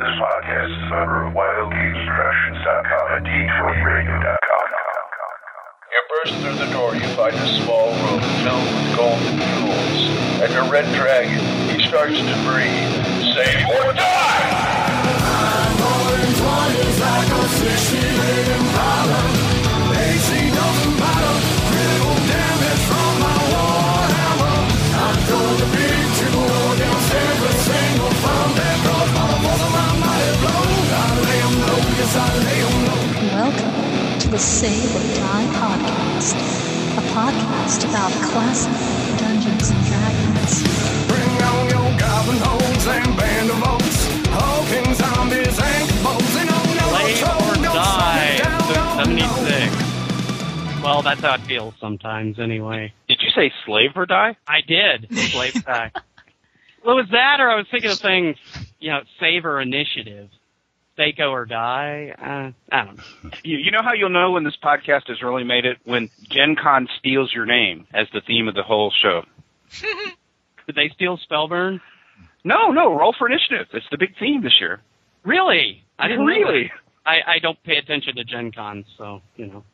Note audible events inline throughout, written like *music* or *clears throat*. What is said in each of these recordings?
This podcast is a member of WildGamesProductions.com and D20Radio.com. You burst through the door, you find a small room filled with golden jewels. And a red dragon, he starts to breathe. Save or die! The Save or Die podcast, a podcast about classic Dungeons and Dragons. Bring on your goblin holes and band of oaks, hulking zombies and kaboom, and on your Slave troll, or don't Die, down, episode no, no. 76. Well, that's how it feels sometimes, anyway. Did you say slave or die? I did. Slave die. *laughs* Well, was that, or I was thinking of saying, you know, save or initiative. Seiko or die. Uh, I don't know. *laughs* You, you know how you'll know when this podcast has really made it? When Gen Con steals your name as the theme of the whole show. *laughs* Did they steal Spellburn? No, no, roll for initiative. It's the big theme this year. Really? I didn't really. I, I don't pay attention to Gen Con, so, you know.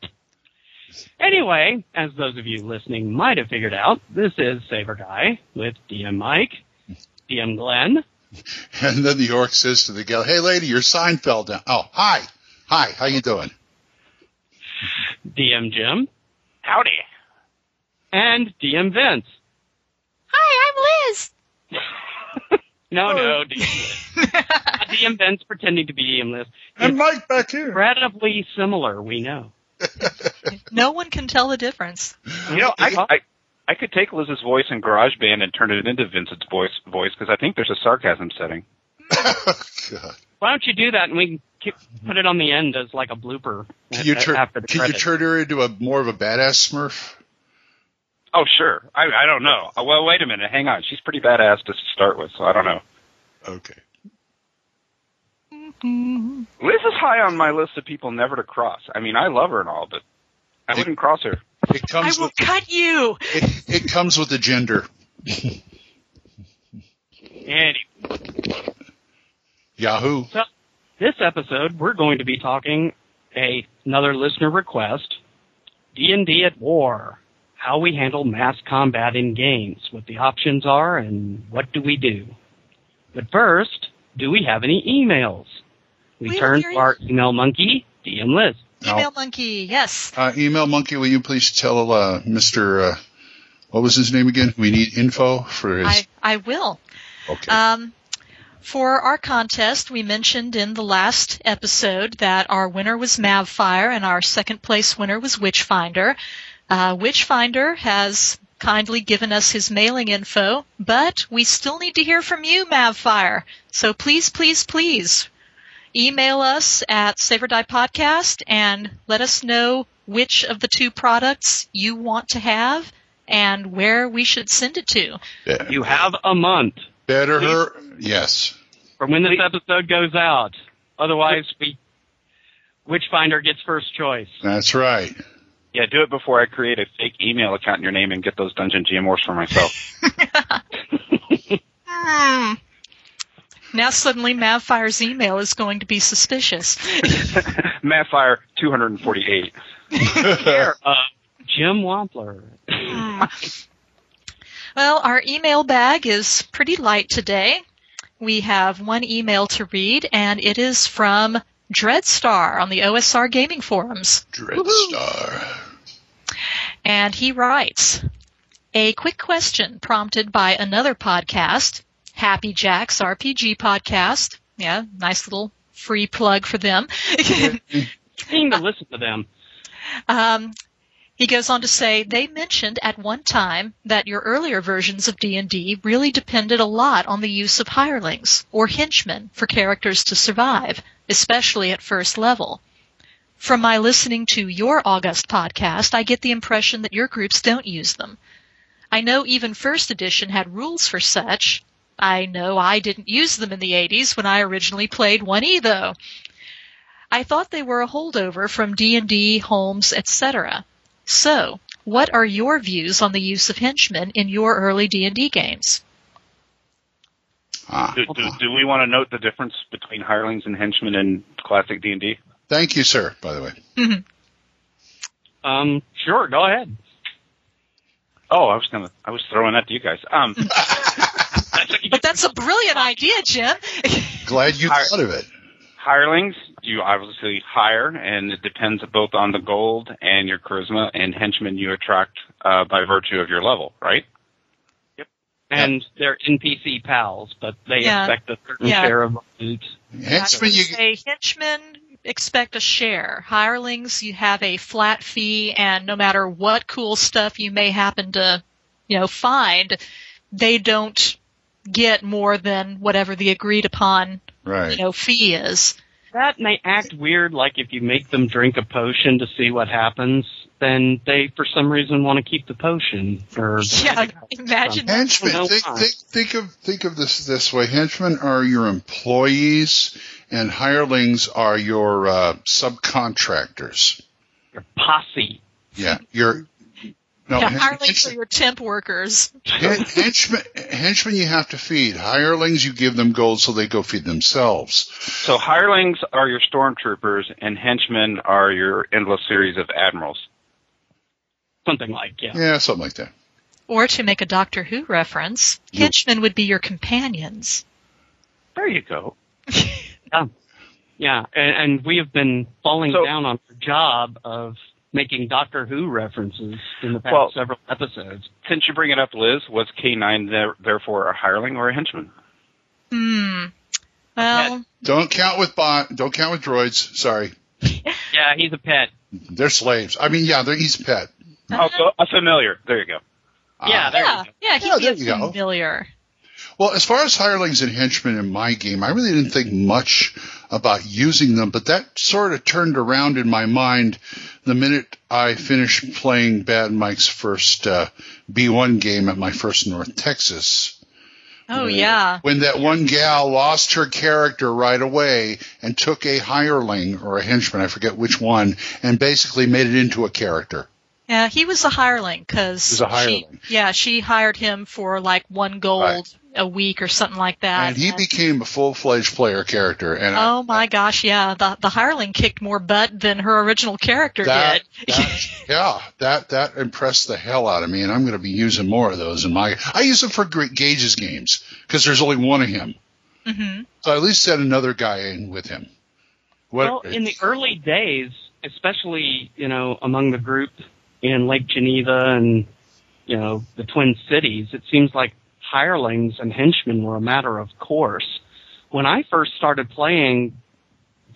Anyway, as those of you listening might have figured out, this is Save or Die with DM Mike, DM Glenn, *laughs* And then the orc says to the gal, "Hey, lady, your sign fell down." Oh, hi, hi, how you doing? DM Jim, Howdy. and DM Vince. Hi, I'm Liz. *laughs* No, no, oh. DM Liz. DM Vince pretending to be DM Liz. And Mike back here. Incredibly similar, we know. *laughs* No one can tell the difference. You know, I, I, I could take Liz's voice in GarageBand and turn it into Vincent's voice voice because I think there's a sarcasm setting. God. *laughs* Why don't you do that and we can put it on the end as like a blooper Can you a- turn? after the Can you turn her into a more of a badass Smurf? Oh, sure. I, I don't know. Uh, Well, wait a minute. Hang on. She's pretty badass to start with, so I don't know. Okay. Liz is high on my list of people never to cross. I mean, I love her and all, but I wouldn't cross her. It I will with cut you. it, it comes with the gender. Anyway, Yahoo. this episode we're going to be talking a, another listener request, D&D at War, how we handle mass combat in games, what the options are, and what do we do. But first, do we have any emails? We We turn to our email monkey, DM Liz. Email monkey, yes. Uh, email monkey, will you please tell uh, Mister uh, what was his name again? We need info for his. I, I will. okay. Um, for our contest, we mentioned in the last episode that our winner was Mavfire and our second place winner was Witchfinder. Uh, Witchfinder has kindly given us his mailing info, but we still need to hear from you, Mavfire. So please, please, please email us at Save or Die Podcast and let us know which of the two products you want to have and where we should send it to. Yeah. You have a month Better her. Yes. from when this episode goes out. Otherwise, we Witchfinder gets first choice. That's right. Yeah, do it before I create a fake email account in your name and get those Dungeon GMOs for myself. *laughs* *laughs* Ah. Hmm. Now suddenly Mavfire's email is going to be suspicious. *laughs* Mavfire 248. Here, *laughs* uh, Jim Wampler. Well, our email bag is pretty light today. We have one email to read, and it is from Dreadstar on the OSR Gaming Forums. Dreadstar. And he writes, a quick question prompted by another podcast, Happy Jack's RPG podcast. Yeah, nice little free plug for them. *laughs* Keen to listen to them. Um, he goes on to say they mentioned at one time that your earlier versions of D&D really depended a lot on the use of hirelings or henchmen for characters to survive, especially at first level. From my listening to your August podcast, I get the impression that your groups don't use them. I know even first edition had rules for such. I know I didn't use them in the 80s when I originally played 1E though. I thought they were a holdover from D&D, Holmes, etc. So, what are your views on the use of henchmen in your early D&D games? Ah, Do, do, ah. do we want to note the difference between hirelings and henchmen in classic D and D? Thank you, sir. By the way, Um, sure, go ahead. Oh, I was gonna, I was throwing that to you guys. Um, *laughs* *laughs* But that's a brilliant idea, Jim. *laughs* glad you Hi- thought of it. hirelings, you obviously hire, and it depends both on the gold and your charisma. And henchmen, you attract uh, by virtue of your level, right? Yep. And they're NPC pals, but they Yeah. expect a certain Yeah. share of loot. Henchmen, you say henchmen expect a share. Hirelings, you have a flat fee, and no matter what cool stuff you may happen to, you know, find, they don't get more than whatever the agreed upon, right. you know, fee is. That may act weird, like if you make them drink a potion to see what happens, then they, for some reason, want to keep the potion. Or *laughs* Yeah, imagine that. Henchmen, No think, think, think of think of this this way. Henchmen are your employees, and hirelings are your uh, subcontractors. your posse. Yeah, your no yeah, hen- hirelings are your temp workers. henchmen. Henchmen you have to feed. Hirelings you give them gold so they go feed themselves. So hirelings are your stormtroopers, and henchmen are your endless series of admirals. Something like, yeah. Yeah, something like that. Or to make a Doctor Who reference, henchmen would be your companions. There you go. *laughs* Yeah, and, and we have been falling So- down on the job of making Doctor Who references in the past Well- several episodes. Since you bring it up, Liz, was K9 there, therefore a hireling or a henchman? Hmm. Well, Don't count with bot. Don't count with droids. Sorry, *laughs* Yeah, he's a pet. they're slaves. I mean, yeah, they're, he's a pet. Oh, so a familiar. There you go. Yeah, Ah. there yeah, you go. yeah, he'd Yeah, be there a you go. familiar. Well, as far as hirelings and henchmen in my game, I really didn't think much about using them, but that sort of turned around in my mind the minute I finished playing Bad Mike's first uh, B1 game at my first North Texas. Oh yeah. When that one gal lost her character right away and took a hireling or a henchman, I forget which one, and basically made it into a character. Yeah, he was a hireling because He was a hireling. yeah, she hired him for like one gold Right. A week or something like that. and he became a full-fledged player character. And I- oh my gosh, yeah, the the hireling kicked more butt than her original character that, did. that- *laughs* yeah, that that impressed the hell out of me, and I'm going to be using more of those in my. I use them for Gre- Gage's games because there's only one of him, hmm so I at least set another guy in with him. What, Well, in the early days, especially you know among the group in Lake Geneva and you know the Twin Cities, it seems like hirelings and henchmen were a matter of course. When I first started playing,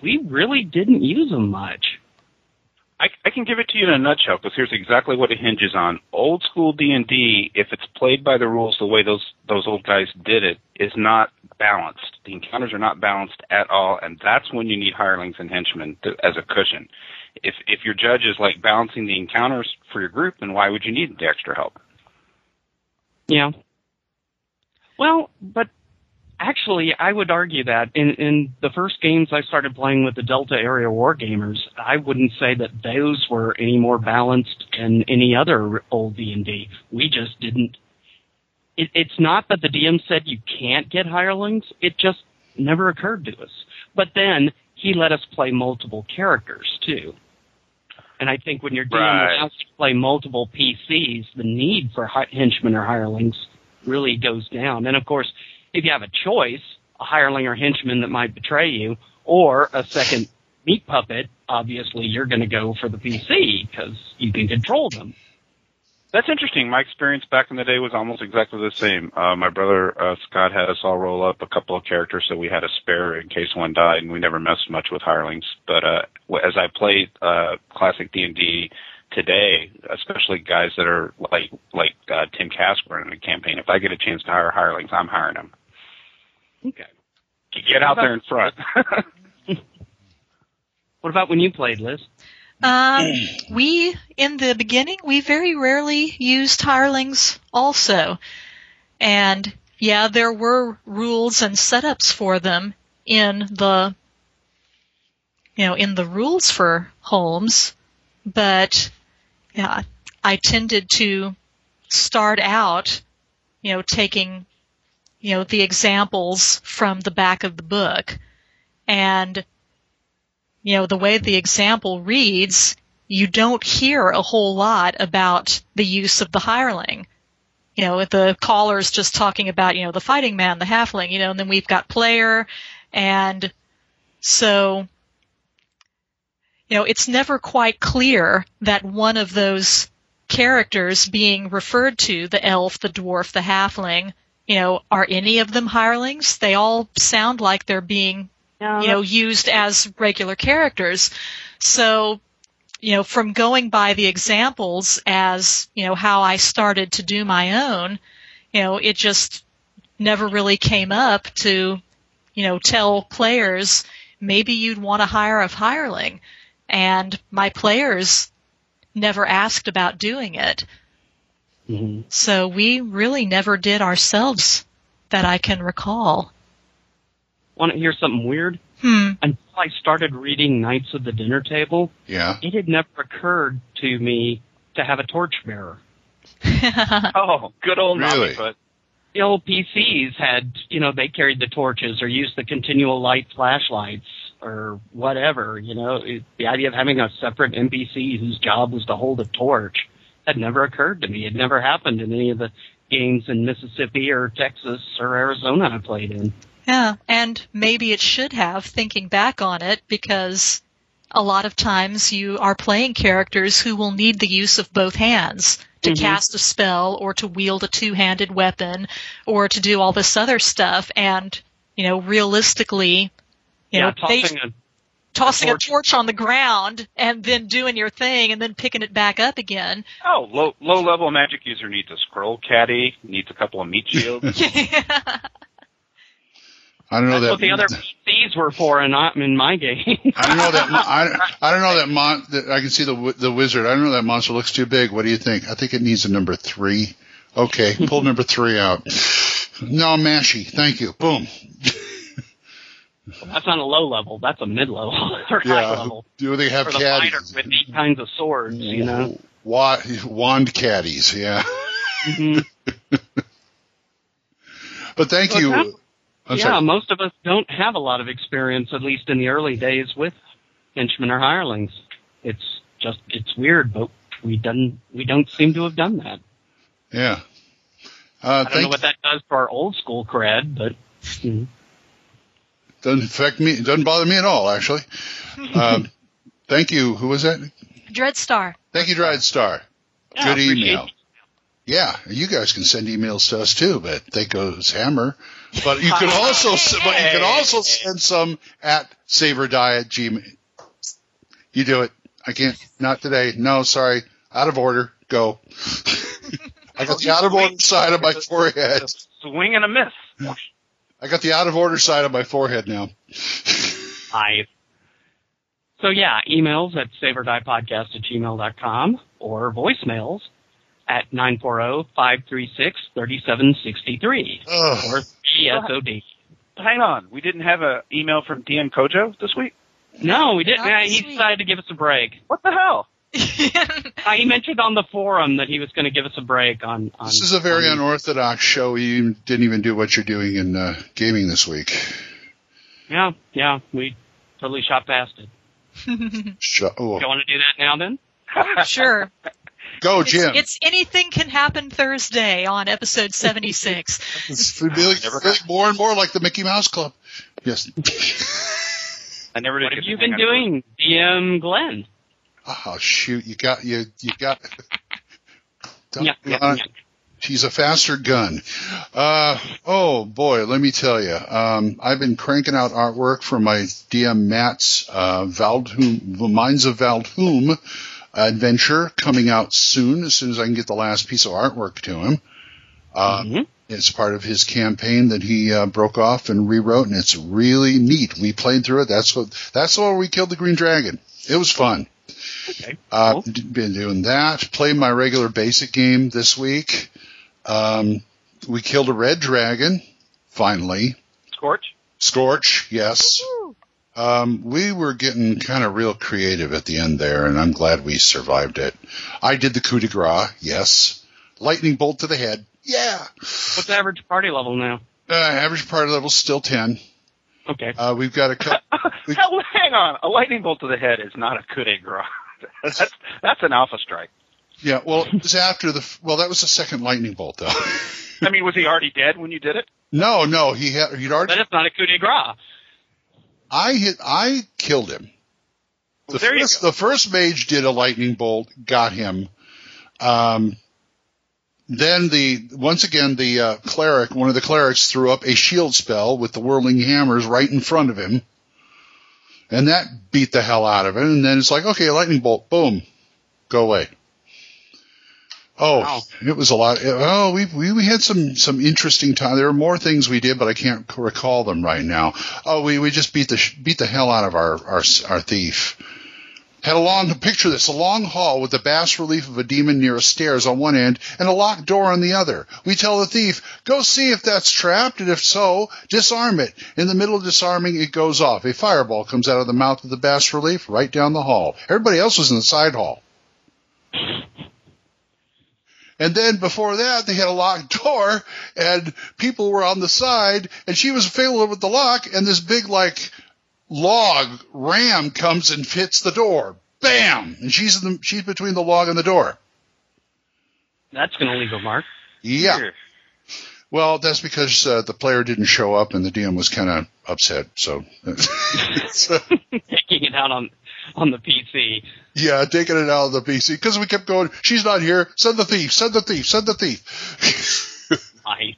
we really didn't use them much. I, I can give it to you in a nutshell because here's exactly what it hinges on. Old school D and D, if it's played by the rules the way those those old guys did it, is not balanced. The encounters are not balanced at all, and that's when you need hirelings and henchmen to, as a cushion. If if your judge is like balancing the encounters for your group, then why would you need the extra help? Yeah. Well, but actually, I would argue that in in the first games I started playing with the Delta Area War Gamers, I wouldn't say that those were any more balanced than any other old D and D. We just didn't. It, it's not that the DM said you can't get hirelings; it just never occurred to us. But then he let us play multiple characters too. And I think when your DM Right. allows to play multiple PCs, the need for henchmen or hirelings really goes down. And of course, if you have a choice, a hireling or henchman that might betray you, or a second meat puppet, obviously you're going to go for the PC because you can control them. That's interesting. My experience back in the day was almost exactly the same. Uh, my brother uh, Scott had us all roll up a couple of characters so we had a spare in case one died, and we never messed much with hirelings. But uh, as I played uh, classic D and D today, especially guys that are like like uh, Tim Casper in a campaign, if I get a chance to hire hirelings, I'm hiring them. Okay. Get out there in front. *laughs* What about when you played, Liz? Um, we in the beginning we very rarely used hirelings also, and yeah, there were rules and setups for them in the you know in the rules for Holmes, but yeah, I tended to start out you know taking you know, the examples from the back of the book. And, you know, the way the example reads, you don't hear a whole lot about the use of the hireling. You know, the caller's just talking about, you know, the fighting man, the halfling, you know, and then we've got player, and so, you know, it's never quite clear that one of those characters being referred to, the elf, the dwarf, the halfling, you know, are any of them hirelings? They all sound like they're being, No, you know, used as regular characters. So, you know, from going by the examples as, you know, how I started to do my own, you know, it just never really came up to, you know, tell players maybe you'd want to hire a hireling. And my players never asked about doing it. Mhm. So we really never did ourselves that I can recall. Want to hear something weird? Hmm. Until I started reading Knights of the Dinner Table, Yeah. it had never occurred to me to have a torchbearer. *laughs* Oh, good old Really? But The old PCs had, you know, they carried the torches or used the continual light flashlights or whatever. You know, it, the idea of having a separate NPC whose job was to hold a torch had never occurred to me. It never happened in any of the games in Mississippi or Texas or Arizona I played in. Yeah, and maybe it should have, thinking back on it, because a lot of times you are playing characters who will need the use of both hands to Mhm. cast a spell or to wield a two-handed weapon or to do all this other stuff. And, you know, realistically, you yeah, know, they- tossing a tossing a torch. torch on the ground and then doing your thing and then picking it back up again. oh, low low level magic user needs a scroll caddy, needs a couple of meat shields. *laughs* I don't know That's that. what the other PCs were for in, in my game. *laughs* I don't know that. I, *laughs* I don't know that. Mon, that I can see the the wizard. I don't know that monster looks too big. What do you think? I think it needs a number three. Okay, pull number three out. No, mashy. Thank you. Boom. That's not a low level. That's a mid level *laughs* or high Yeah. level. Do they have For the fighter caddies? with eight kinds of swords, you know. Wa- wand caddies. Yeah. Mhm. *laughs* But thank Well, you. that- yeah, sorry. most of us don't have a lot of experience, at least in the early days, with henchmen or hirelings. It's just it's weird, but we done we don't seem to have done that. Yeah. Uh, I don't know what that does for our old school cred, but mm, doesn't affect me. It doesn't bother me at all, actually. *laughs* Um, thank you. Who was that? Dreadstar. Thank you, Dreadstar. yeah, Good appreciate email. Yeah, you guys can send emails to us too, but they goes hammer. But you can *laughs* also, s- but you can also send some at Saver Diet Gmail. You do it. I can't. Not today. No, sorry. Out of order. Go. *laughs* I got the out of order side of my forehead. Swing and a miss. I got the out of order side of my forehead now. *laughs* Hi. So yeah, emails at saveordiepodcast at gmail.com or voicemails at 940-536-3763 Ugh. or ESOD. Hang on, we didn't have an email from DM Kojo this week. No, we didn't. Not Yeah, he week. decided to give us a break. What the hell? Uh, he mentioned on the forum that he was going to give us a break on. on This is a very on- unorthodox show. You didn't even do what you're doing in uh, gaming this week. Yeah, yeah, we totally shot past it. *laughs* Sh- oh, You want to do that now then? *laughs* *laughs* sure. go, Jim. it's anything can happen Thursday on episode 76. It's feeling, feeling more and more like the Mickey Mouse Club. Yes. I never did. What have you been doing, DM Glenn? Oh shoot! You got you. You got. *laughs* Don't- Yeah, yeah, yeah. He's a faster gun. Uh, oh boy, let me tell you. Um, I've been cranking out artwork for my DM Matt's uh, Valdhum, the Mines of Valdhum adventure coming out soon. As soon as I can get the last piece of artwork to him. Uh, Mhm. It's part of his campaign that he uh, broke off and rewrote, and it's really neat. We played through it. That's what. That's where we killed the Green Dragon. It was fun. Okay. Uh, Cool. d- been doing that. Played my regular basic game this week. Um, we killed a red dragon, finally. Scorch. Scorch, yes. Um, we were getting kind of real creative at the end there, and I'm glad we survived it. I did the coup de grace, yes. Lightning bolt to the head, yeah. What's the average party level now? Uh, average party level still ten. Okay. Uh, we've got a couple. *laughs* We- hang on. A lightning bolt to the head is not a coup de grace. that's that's an alpha strike. yeah. Well, it was after the. Well, that was the second lightning bolt, though. *laughs* I mean, was he already dead when you did it? no, no, he had. He'd already. That is not a coup de grace. I hit. I killed him. The there you first, go. the first mage did a lightning bolt, got him. Um, then the once again the uh, cleric, one of the clerics, threw up a shield spell with the whirling hammers right in front of him, and that beat the hell out of him. And then it's like, okay, lightning bolt, boom, go away. Oh, Wow. it was a lot. Oh, we, we we had some some interesting time. There were more things we did, but I can't recall them right now. Oh, we, we just beat the beat the hell out of our our our thief. Had a long picture this a long hall with the bas relief of a demon near a stairs on one end and a locked door on the other. We tell the thief, "Go see if that's trapped, and if so, disarm it." In the middle of disarming, it goes off. A fireball comes out of the mouth of the bas relief right down the hall. Everybody else was in the side hall. And then before that, they had a locked *laughs* door, and people were on the side, and she was failing with the lock, and this big like log ram comes and hits the door. Bam! And she's in the, she's between the log and the door. That's going to leave a mark. Yeah. Well, that's because uh, the player didn't show up, and the DM was kind of upset. So, so, *laughs* Taking it out on on the PC. yeah, taking it out of the PC because we kept going. She's not here. Send the thief. Send the thief. Send the thief. *laughs* I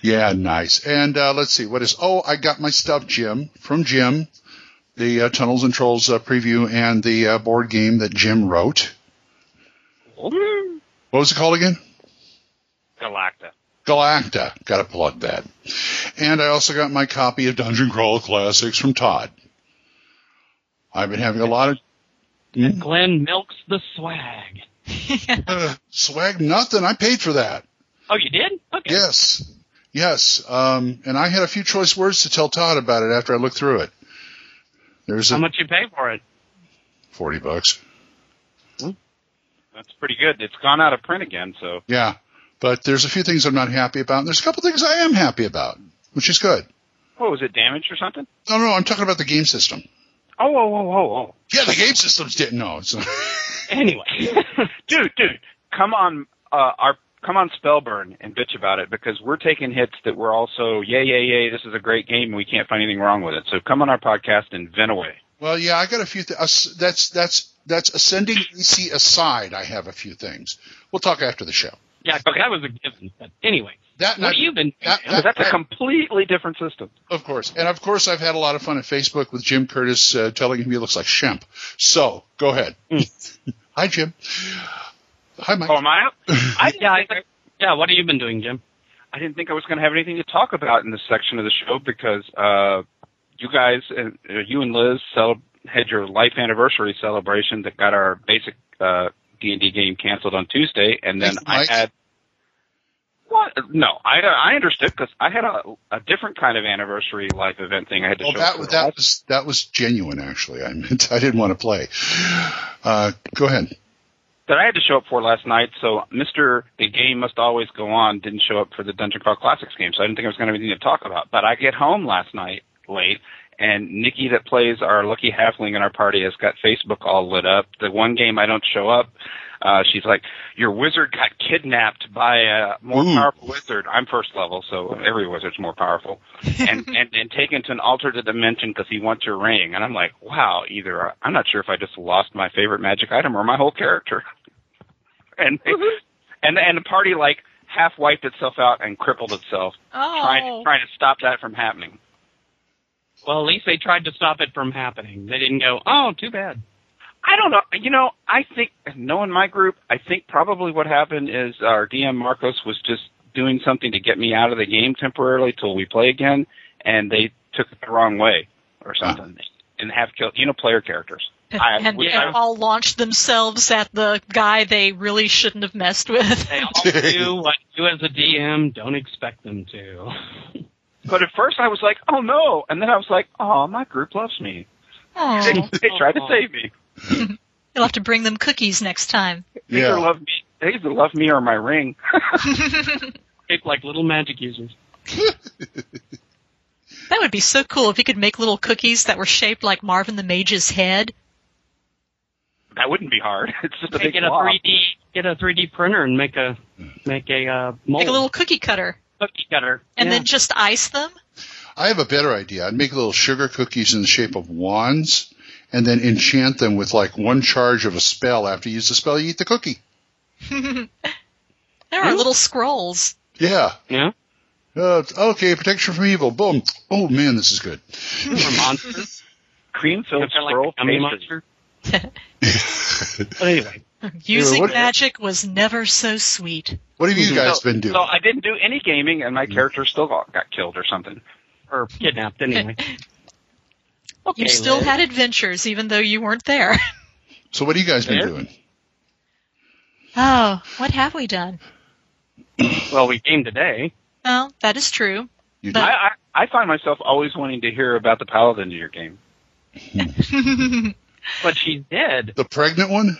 Yeah, nice. And uh, let's see, what is? Oh, I got my stuff, Jim, from Jim, the uh, Tunnels and Trolls uh, preview and the uh, board game that Jim wrote. What was it called again? Galacta. Galacta. Got to plug that. And I also got my copy of Dungeon Crawl Classics from Todd. I've been having a lot of Hmm? Glenn milks the swag. *laughs* uh, swag. Nothing. I paid for that. Oh, you did? Okay. Yes. Yes. Um, and I had a few choice words to tell Todd about it after I looked through it. There's How a much you pay for it? 40 bucks. That's pretty good. It's gone out of print again, so Yeah. But there's a few things I'm not happy about. And there's a couple things I am happy about, which is good. what was it damaged or something? No, no, I'm talking about the game system. Oh, oh, oh, oh, oh. Yeah, the game systems didn't know. It's, Anyway. *laughs* dude, dude, come on, uh, our come on Spellburn and bitch about it because we're taking hits that we're also yay, yay, yay. This is a great game and we can't find anything wrong with it. So come on our podcast and vent away. well, yeah, I got a few. Th- uh, that's that's that's ascending AC aside. I have a few things. We'll talk after the show. yeah, okay, that was a given. But anyway, That, what have you been that- that- That's a completely different system. Of course, and of course, I've had a lot of fun at Facebook with Jim Curtis uh, telling him he looks like Shemp. So go ahead. *laughs* Hi, Jim. Hi, Mike. Oh, am I? *laughs* I yeah, I, yeah, what have you been doing, Jim? I didn't think I was going to have anything to talk about in this section of the show because uh, you guys, uh, you and Liz, cel- had your life anniversary celebration that got our basic uh, D&D game canceled on Tuesday, and then Thank I Mike. had. What? No, I I understood because I had a a different kind of anniversary life event thing I had to Well, show. that was that was that was genuine. Actually, I meant *laughs* I didn't want to play. Uh, go ahead. That I had to show up for last night. So Mr. The Game Must Always Go On didn't show up for the Dungeon Crawl Classics game, so I didn't think I was going to have anything to talk about. But I get home last night late, and Nikki that plays our lucky halfling in our party has got Facebook all lit up. The one game I don't show up, uh, she's like, "Your wizard got kidnapped by a more Ooh. powerful wizard." I'm first level, so every wizard's more powerful, *laughs* and and and taken to an alternate dimension because he wants your ring. And I'm like, wow, either I'm not sure if I just lost my favorite magic item or my whole character *laughs* and and and the party like half wiped itself out and crippled itself, trying Oh, trying to stop that from happening. Well, at least they tried to stop it from happening. They didn't go, oh, too bad. I don't know. You know, I think knowing my group, I think probably what happened is our DM Marcos was just doing something to get me out of the game temporarily till we play again, and they took it the wrong way or something, and have killed you know player characters. I- and, which and I- all launched themselves at the guy they really shouldn't have messed with. They all *laughs* do what you as a DM don't expect them to. But at first I was like, oh no, and then I was like, oh, my group loves me. They, they tried to save me. *laughs* you'll have to bring them cookies next time. They either love me. They either love me or my ring. *laughs* It's like little magic users. *laughs* That would be so cool if you could make little cookies that were shaped like Marvin the Mage's head. That wouldn't be hard. It's just a big get a 3D get a 3D printer and make a make a uh, mold Like a little cookie cutter. cookie cutter And Yeah. then just ice them. I have a better idea. I'd make little sugar cookies in the shape of wands and then enchant them with like one charge of a spell. After you use the spell, you eat the cookie. *laughs* There are little scrolls. Yeah. yeah Uh, okay, protection from evil. Boom. Oh man, this is good. for monsters. *laughs* Cream filled They're like a monster. *laughs* anyway, Using what- magic was never so sweet. What have you guys So- been doing? So I didn't do any gaming, and my character still got, got killed or something. or kidnapped anyway. Okay, You still Liz. had adventures even though you weren't there. so what have you guys been Yeah. doing? Oh, what have we done? Well, we came today. Well, that is true. You But- I, I I find myself always wanting to hear about the paladin in your game. *laughs* But she's dead. the pregnant one?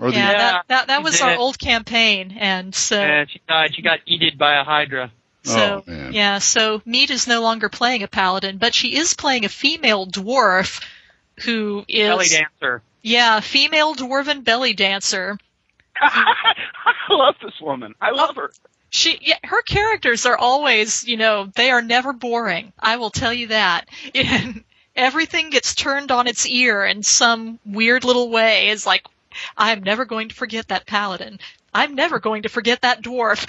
Or the yeah, Yeah, that that, that was our old campaign, and so And she died. She got eaten by a hydra. So Oh, man. yeah, so Mead is no longer playing a paladin, but she is playing a female dwarf who is Belly dancer. yeah, female dwarven belly dancer. *laughs* I love this woman. I love oh, her. She, yeah, her characters are always, you know, they are never boring. I will tell you that. *laughs* Everything gets turned on its ear in some weird little way. It's like, I'm never going to forget that paladin. I'm never going to forget that dwarf.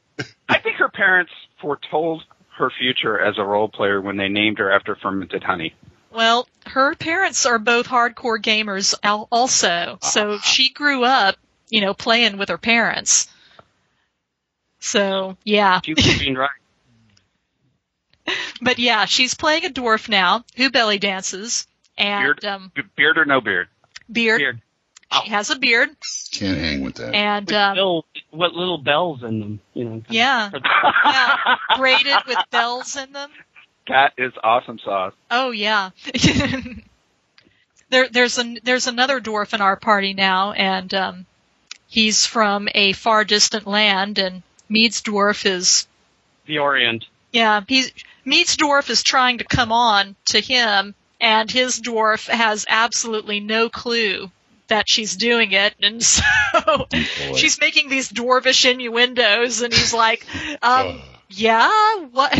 *laughs* I think her parents foretold her future as a role player when they named her after fermented honey. well, her parents are both hardcore gamers al- also. So she grew up, you know, playing with her parents. So, yeah. She was being *laughs* right. But yeah, she's playing a dwarf now who belly dances. And Beard, um, beard or no beard? beard. Weird. She has a beard, Can't hang with that. and With um, still, what little bells in them, you know. yeah, *laughs* yeah, braided with bells in them. Cat is awesome sauce. Oh yeah. *laughs* there, there's an there's another dwarf in our party now, and um, he's from a far distant land, and Mead's dwarf is The Orient. yeah he's Mead's dwarf is trying to come on to him, and his dwarf has absolutely no clue that she's doing it, and so she's making these dwarvish innuendos, and he's like, *laughs* um, yeah, what?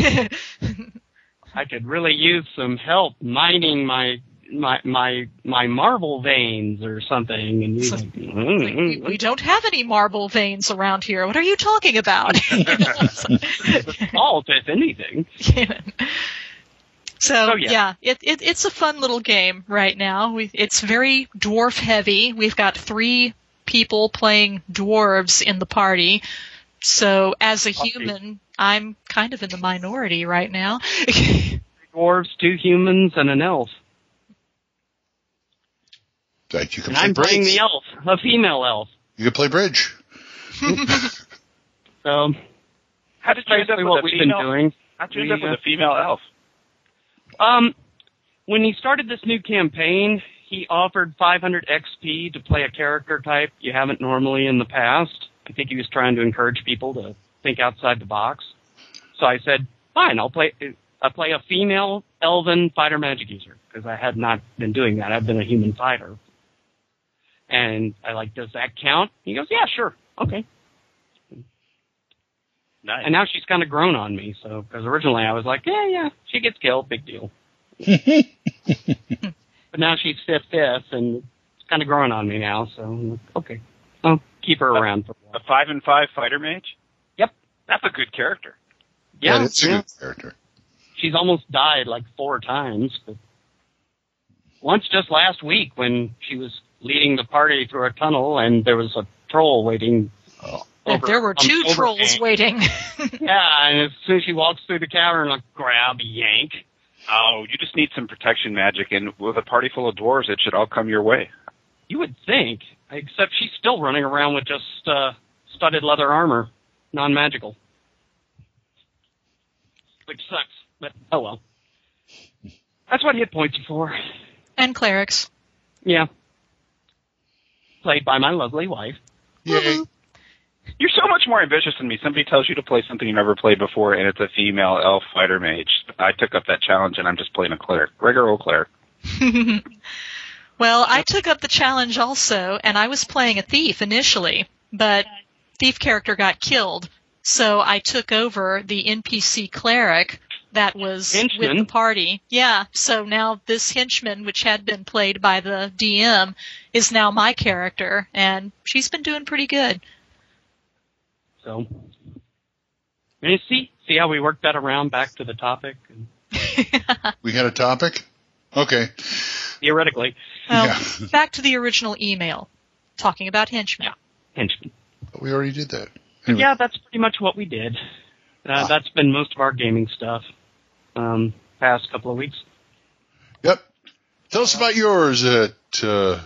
I could really use some help mining my my my my marble veins or something. And he's like, we, mm, we don't have any marble veins around here. What are you talking about? *laughs* *laughs* salt, if anything. So Oh, yeah. yeah, it, it, it's a fun little game right now. We, it's very dwarf heavy. We've got three people playing dwarves in the party. So as a human, I'm kind of in the minority right now. *laughs* Dwarves, two humans, and an elf. Like you can And play I'm playing the elf, a female elf. You can play bridge. *laughs* So How did you end up basically with what a we've female? been doing. How'd you end up with a female elf? Um, when he started this new campaign, he offered 500 XP to play a character type you haven't normally in the past. I think he was trying to encourage people to think outside the box. So I said, fine, I'll play. I'll play a female elven fighter magic user because I had not been doing that. I've been a human fighter. And I like, does that count? He goes, yeah, sure, okay. Nice. And now she's kind of grown on me. So because originally I was like, yeah, yeah, she gets killed, big deal. *laughs* but now she's fifth, fifth, and it's kind of growing on me now. So I'm like, okay, I'll keep her around for a a five and five fighter mage? Yep. That's a good character. Yeah, it's a good character. she's almost died like four times, but once just last week when she was leading the party through a tunnel and there was a troll waiting. Oh. Over- there were two the trolls overhang. waiting. *laughs* *laughs* Yeah, and as soon as she walks through the cavern, like grab, yank. Oh, you just need some protection magic, and with a party full of dwarves, it should all come your way. You would think, except she's still running around with just uh, studded leather armor, non-magical, which sucks. But oh well. That's what hit points are for. and clerics. Yeah. Played by my lovely wife. Yay. You're so much more ambitious than me. Somebody tells you to play something you've never played before, and it's a female elf fighter mage. I took up that challenge, and I'm just playing a cleric, regular old cleric. *laughs* well, I took up the challenge also, and I was playing a thief initially, but thief character got killed, so I took over the NPC cleric that was Henchman. with the party. Yeah, so now this henchman, which had been played by the DM, is now my character, and she's been doing pretty good. So, and you see, see how we worked that around back to the topic. *laughs* We had a topic? Okay. Theoretically, Well, Yeah. *laughs* back to the original email, talking about henchmen. henchman. But we already did that. Anyway. Yeah, that's pretty much what we did. Uh, Ah. That's been most of our gaming stuff. Um, past couple of weeks. Yep. Tell us about yours at uh,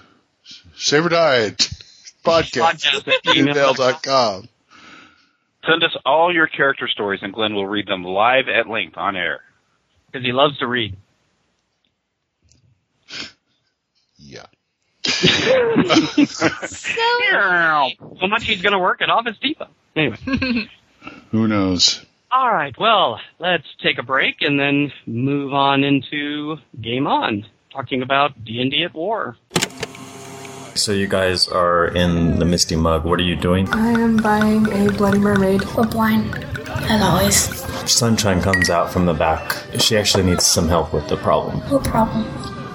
Saber Diet *laughs* Podcast Podcast at at gmail.com. Send us all your character stories, and Glenn will read them live at length on air. because he loves to read. Yeah. *laughs* So much he's going to work at Office Depot. Anyway. *laughs* Who knows? All right. Well, let's take a break and then move on into Game On, talking about D&D at War. So you guys are in the Misty Mug. What are you doing? I am buying a Bloody Mermaid. We're blind, as always. Sunshine comes out from the back. She actually needs some help with the problem. What problem?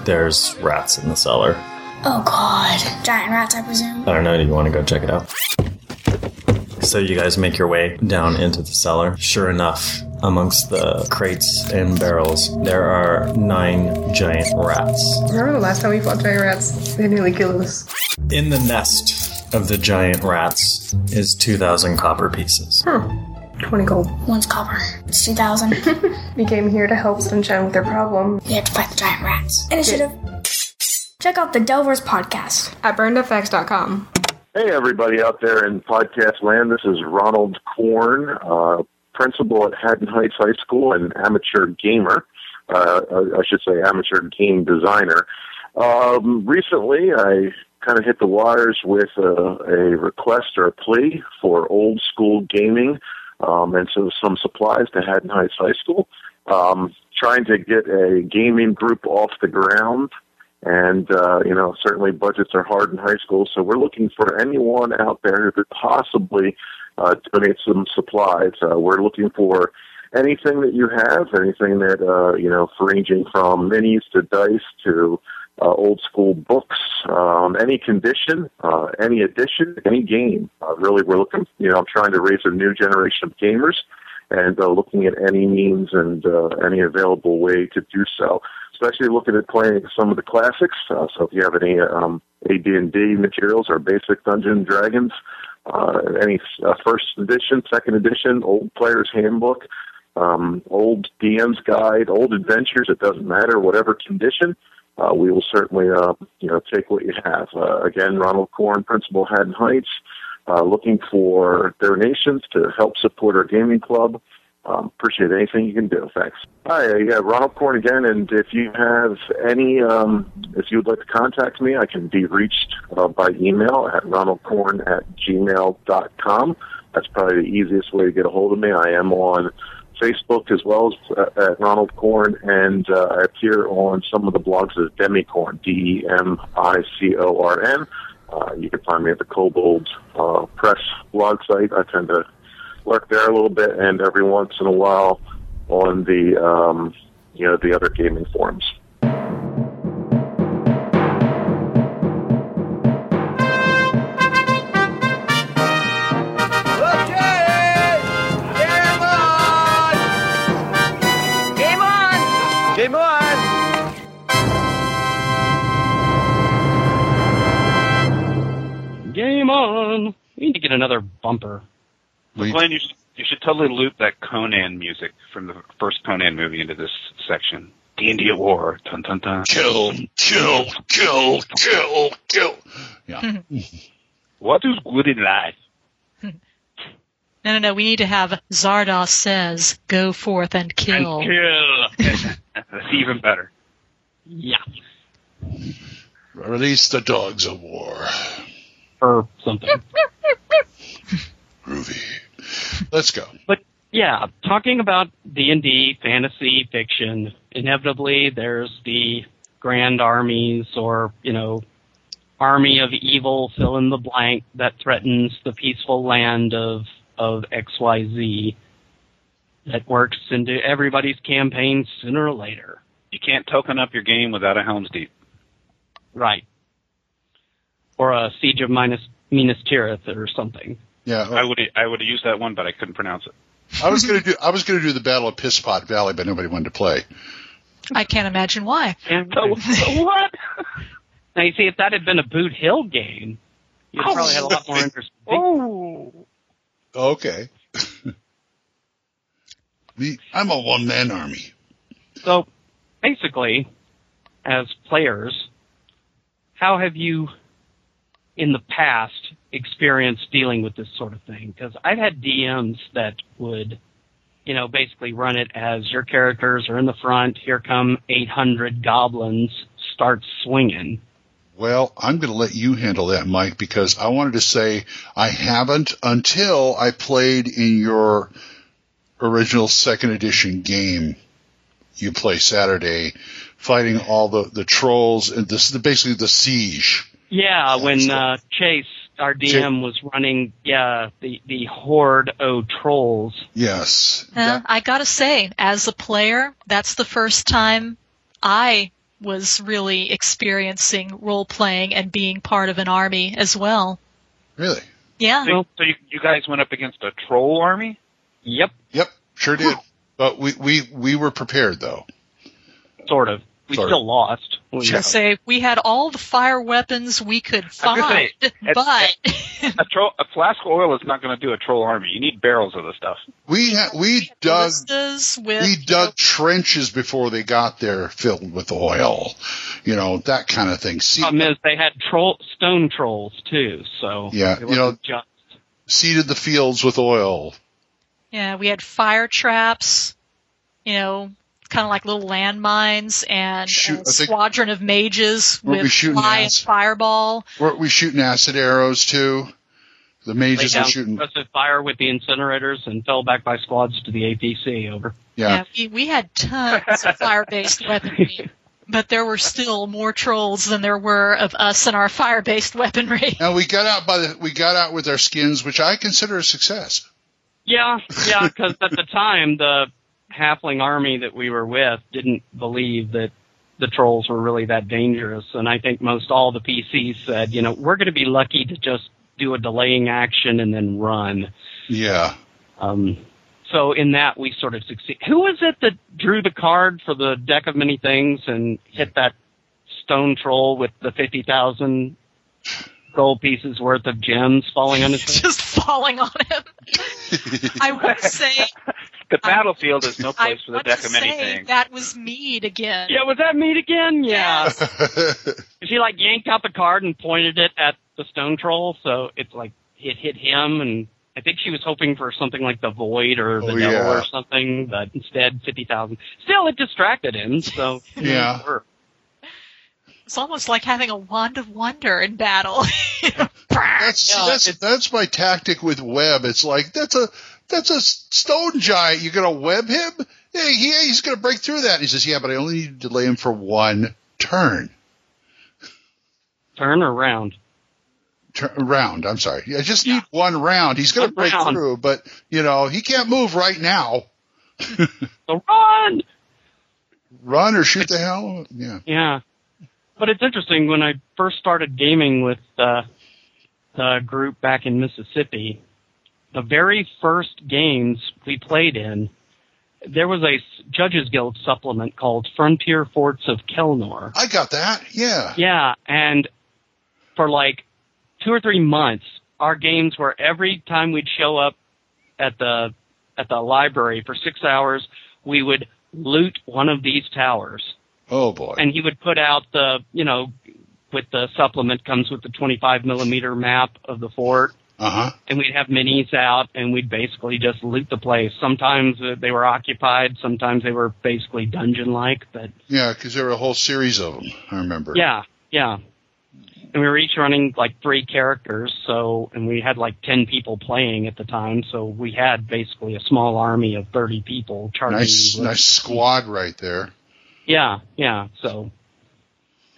There's rats in the cellar. Oh god. Giant rats, I presume. I don't know. Do you want to go check it out? So you guys make your way down into the cellar. Sure enough, amongst the crates and barrels, there are nine giant rats. Remember the last time we fought giant rats? They nearly killed us. In the nest of the giant rats is 2,000 copper pieces. Hmm. 20 gold. One's copper. It's 2000. *laughs* We came here to help Sunshine with their problem. we had to fight the giant rats. Initiative. Check out the Delvers podcast. At burnedfx.com. Hey, everybody out there in podcast land. This is Ronald Korn, uh, principal at Haddon Heights High School and amateur gamer. Uh, I should say amateur game designer. Um, recently, I kind of hit the wires with a, a request or a plea for old school gaming, um, and so some supplies to Haddon Heights High School. Um, trying to get a gaming group off the ground and uh, you know certainly budgets are hard in high school so we're looking for anyone out there who could possibly uh, donate some supplies. Uh, we're looking for anything that you have anything that uh, you know ranging from minis to dice to uh, old school books um, any condition uh, any edition any game. Uh, really we're looking you know i'm trying to raise a new generation of gamers and uh, looking at any means and uh, any available way to do so especially looking at playing some of the classics. Uh, so if you have any um, AD&D materials or basic Dungeons and Dragons, uh, any uh, first edition, second edition, old player's handbook, um, old DM's guide, old adventures, it doesn't matter, whatever condition, uh, we will certainly, uh, you know, take what you have. Uh, again, Ronald Korn, Principal Haddon Heights, uh, looking for donations to help support our gaming club. Um, appreciate anything you can do. Thanks. Hi, uh, yeah, Ronald Korn again. And if you have any, um, if you would like to contact me, I can be reached uh, by email at ronaldkorn at gmail.com. That's probably the easiest way to get a hold of me. I am on Facebook as well as uh, at Ronald Korn, and uh, I appear on some of the blogs as Demicorn, D E M I C O R N. Uh, you can find me at the Kobold uh, Press blog site. I tend to lurk there a little bit, and every once in a while on the um, you know the other gaming forums. Game on! Game on! Game on! We need to get another bumper. We- Glenn, you should, you should totally loop that Conan music from the first Conan movie into this section. D&D at War. Dun, dun, dun. Kill, kill, kill, kill, kill. Yeah. *laughs* What is good in life? No, no, no. We need to have Zardoz says, "Go forth and kill." And kill. *laughs* That's even better. Yeah. *laughs* Release the dogs of war. Or something. Let's go. But yeah, talking about D and D fantasy fiction, inevitably there's the grand armies or you know army of evil fill in the blank that threatens the peaceful land of of XYZ that works into everybody's campaign sooner or later. You can't token up your game without a Helm's Deep. Right. Or a Siege of Minas, Minas Tirith or something. Yeah, I would I would have used that one, but I couldn't pronounce it. I was gonna *laughs* do I was gonna do the Battle of Pisspot Valley, but nobody wanted to play. I can't imagine why. And *laughs* what? Now you see, if that had been a Boot Hill game, you'd oh, probably had a lot more interest. Oh. Okay. *laughs* Me, I'm a one man army. So, basically, as players, how have you, in the past, experience dealing with this sort of thing? Because I've had DMs that would, you know, basically run it as your characters are in the front, here come 800 goblins, start swinging. Well, I'm going to let you handle that, Mike, because I wanted to say I haven't until I played in your original second edition game you play Saturday, fighting all the, the trolls and this is basically the siege. Yeah, when uh, Chase, our DM, was running, yeah, the the horde o trolls. Yes. Uh, I gotta say, as a player, that's the first time I was really experiencing role playing and being part of an army as well. Really? Yeah. So, so you, you guys went up against a troll army? Yep. Yep, sure did. But we, we, we were prepared though. Sort of. We Sort of. still lost. We- I say we had all the fire weapons we could find, gonna say, but A, troll, a flask of oil is not going to do a troll army. You need barrels of the stuff. We ha- we dug with we dug trenches before they got there filled with oil. You know, that kind of thing. See, oh, problem is they had troll stone trolls too, so Yeah, it you know- just seeded the fields with oil. yeah, we had fire traps, you know, kind of like little landmines and Shoot, a I think- squadron of mages we with shooting fly and fireball. Were we shooting acid arrows too? The mages were shooting. suppressive fire with the incinerators and fell back by squads to the APC. Over. Yeah. we, we had tons of fire-based *laughs* weaponry, but there were still more trolls than there were of us and our fire-based weaponry. *laughs* And we got out by the we got out with our skins, which I consider a success. Yeah, yeah, because at the time the halfling army that we were with didn't believe that the trolls were really that dangerous, and I think most all the PCs said, you know, we're going to be lucky to just do a delaying action and then run. Yeah. Um, so in that we sort of succeed. Who was it that drew the card for the deck of many things and hit that stone troll with the fifty thousand gold pieces worth of gems falling on his *laughs* head? Just falling on him. *laughs* I would say The battlefield is no *laughs* I place for the deck to of many say things. that was Mead again. Yeah, was that Mead again? Yeah. *laughs* she like yanked out the card and pointed it at the stone troll, so it's like it hit him, and I think she was hoping for something like the void or the Oh, devil yeah. or something, but instead fifty thousand. Still, it distracted him. So *laughs* Yeah. It's almost like having a wand of wonder in battle. That's Yeah, that's that's my tactic with web. It's like that's a that's a stone giant. You're gonna web him? Hey, he, he's gonna break through that. he says, "Yeah, but I only need to delay him for one turn." Turn around. Turn, round. I'm sorry. I just need one round. He's gonna break round. through, but you know he can't move right now. So run. Run or shoot the hell. Yeah. Yeah. But it's interesting when I first started gaming with uh, the group back in Mississippi. The very first games we played in, there was a Judges Guild supplement called Frontier Forts of Kelnore. I got that. Yeah. Yeah, and for like two or three months, our games were every time we'd show up at the at the library for six hours, we would loot one of these towers Oh boy. and he would put out the you know with the supplement comes with the 25 millimeter map of the fort Uh huh. and we'd have minis out and we'd basically just loot the place sometimes uh, they were occupied sometimes they were basically dungeon like but Yeah, because there were a whole series of them. I remember. yeah yeah and we were each running like three characters. So, and we had like ten people playing at the time. So we had basically a small army of thirty people charging. Nice, nice squad right there. Yeah, yeah. So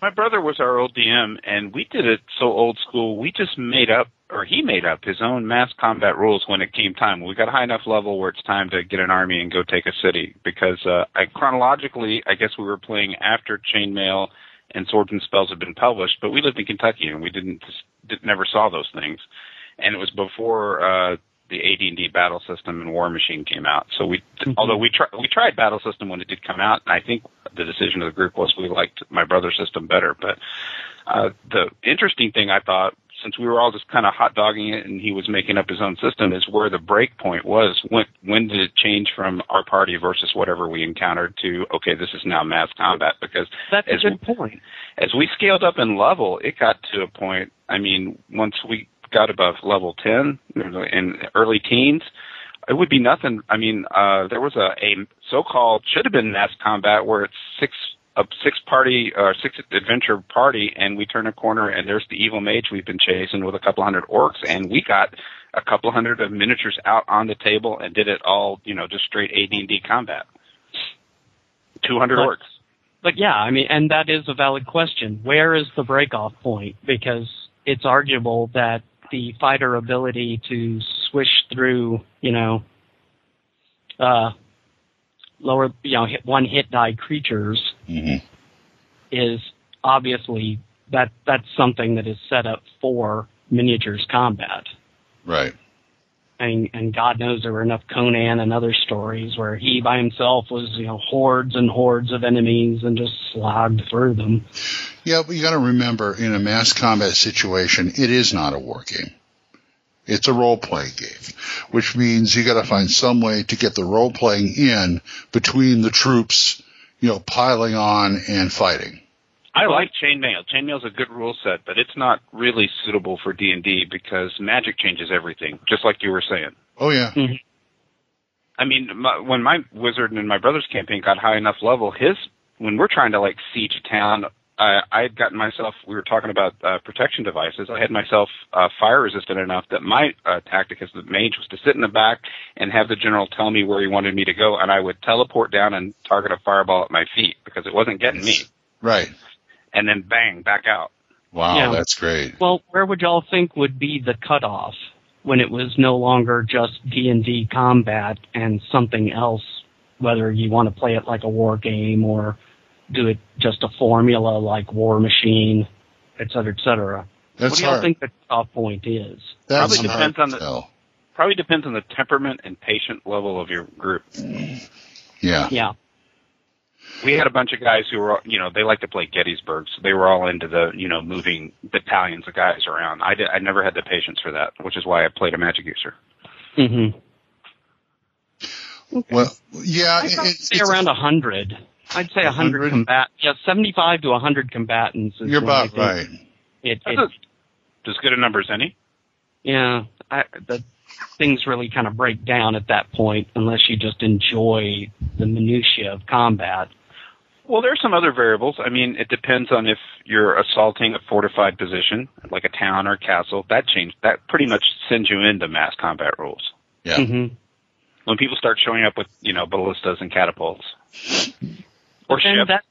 My brother was our old DM, and we did it so old school. We just made up, or he made up his own mass combat rules when it came time. We got a high enough level where it's time to get an army and go take a city. Because uh, I, chronologically, I guess we were playing after Chainmail and Swords and Spells had been published, but we lived in Kentucky and we didn't, just, did, never saw those things. And it was before uh, the AD&D battle system and War Machine came out. So we, although we tried, we tried battle system when it did come out, and I think the decision of the group was we liked my brother's system better. But uh, the interesting thing I thought, since we were all just kind of hot dogging it, and he was making up his own system, is where the break point was. When when did it change from our party versus whatever we encountered to okay, this is now mass combat? Because that's a as good point. as we scaled up in level, it got to a point. I mean, once we got above level ten in early teens, it would be nothing. I mean, uh, there was a, a so-called should have been mass combat where it's six a six party or six adventure party, and we turn a corner and there's the evil mage we've been chasing with a couple hundred orcs, and we got a couple hundred of miniatures out on the table and did it all, you know, just straight AD&D combat. Two hundred orcs. But yeah, I mean, and that is a valid question. Where is the breakoff point? Because it's arguable that the fighter ability to swish through, you know, uh, lower, you know, hit, one hit die creatures Mhm. is obviously that that's something that is set up for miniatures combat. Right. And, and God knows there were enough Conan and other stories where he by himself was, you know, hordes and hordes of enemies and just slogged through them. Yeah, but you got to remember, in a mass combat situation, it is not a war game. It's a role playing game, which means you got to find some way to get the role playing in between the troops, you know, piling on and fighting. I like chainmail. Chainmail's a good rule set, but it's not really suitable for D and D because magic changes everything, just like you were saying. Oh yeah, mm-hmm. I mean, my, when my wizard and my brother's campaign got high enough level, his when we're trying to like siege a town, I I had gotten myself. We were talking about uh, protection devices. I had myself uh, fire resistant enough that my uh, tactic as the mage was to sit in the back and have the general tell me where he wanted me to go, and I would teleport down and target a fireball at my feet because it wasn't getting me, right. and then bang back out. Wow, Yeah. that's great. Well, where would y'all think would be the cutoff when it was no longer just D and D combat and something else? Whether you want to play it like a war game or do it just a formula like War Machine, et cetera, et cetera. That's what do y'all think the cutoff point is? That's Probably depends on the- tell. Probably depends on the temperament and patient level of your group. Yeah. Yeah. we had a bunch of guys who were, you know, they like to play Gettysburg, so they were all into the, you know, moving battalions of guys around. I did, I never had the patience for that, which is why I played a magic user. Mm-hmm. Well, yeah, I'd it, it's, say it's- around a hundred. I'd say a 100? hundred combat. Yeah, seventy-five to a hundred combatants. Is you're about right. It, That's it, a, as good a number as any. yeah, I, the things really kind of break down at that point unless you just enjoy the minutia of combat. Well, there are some other variables. I mean, it depends on if you're assaulting a fortified position, like a town or a castle. That change, that pretty much sends you into mass combat rules. Yeah. Mm-hmm. When people start showing up with, you know, ballistas and catapults. Or then ships. that,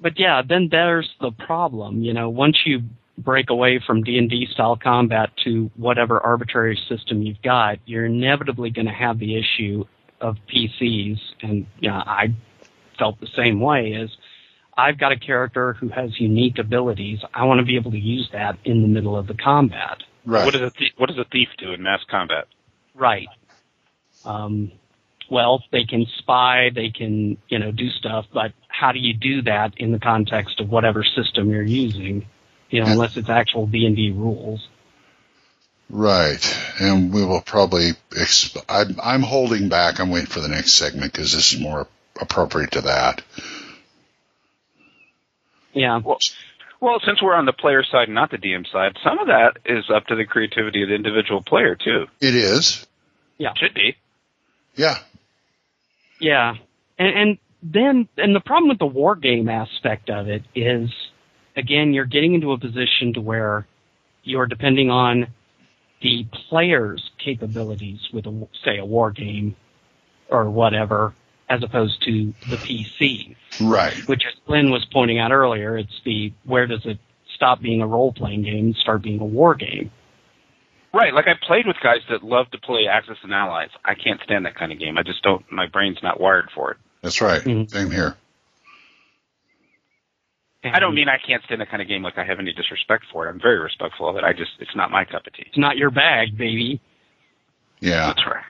but yeah, then there's the problem. You know, once you break away from D and D style combat to whatever arbitrary system you've got, you're inevitably going to have the issue of PCs, and yeah, I felt the same way. As I've got a character who has unique abilities, I want to be able to use that in the middle of the combat. Right. What does a th- what does a thief do in mass combat? Right. Um, well, they can spy, they can, you know, do stuff, but how do you do that in the context of whatever system you're using? You know, unless it's actual D and D rules. Right, and we will probably. Exp- I'm, I'm holding back. I'm waiting for the next segment because this is more appropriate to that. Yeah. Well, well, since we're on the player side not the DM side, some of that is up to the creativity of the individual player too. It is. Yeah. Should be. Yeah. Yeah. And, and then, and the problem with the war game aspect of it is again, you're getting into a position to where you're depending on the player's capabilities with, a, say, a war game or whatever, as opposed to the PC. Right. Which, as Glenn was pointing out earlier, it's the where does it stop being a role playing game and start being a war game? Right, like I played with guys that love to play Axis and Allies. I can't stand that kind of game. I just don't. My brain's not wired for it. That's right. Mm-hmm. Same here. I don't mean I can't stand that kind of game like I have any disrespect for it. I'm very respectful of it. I just it's not my cup of tea. It's not your bag, baby. Yeah. That's right.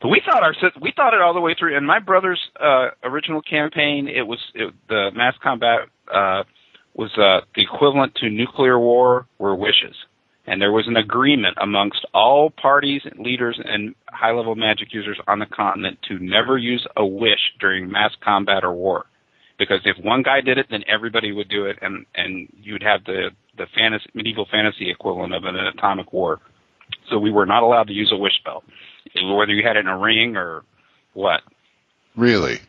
But we thought our sys- we thought it all the way through. And my brother's uh, original campaign, it was it, the mass combat uh, was uh, the equivalent to nuclear war were wishes, and there was an agreement amongst all parties, leaders, and high-level magic users on the continent to never use a wish during mass combat or war, because if one guy did it, then everybody would do it, and and you'd have the the fantasy medieval fantasy equivalent of an atomic war. So we were not allowed to use a wish spell, whether you had it in a ring or what. Really?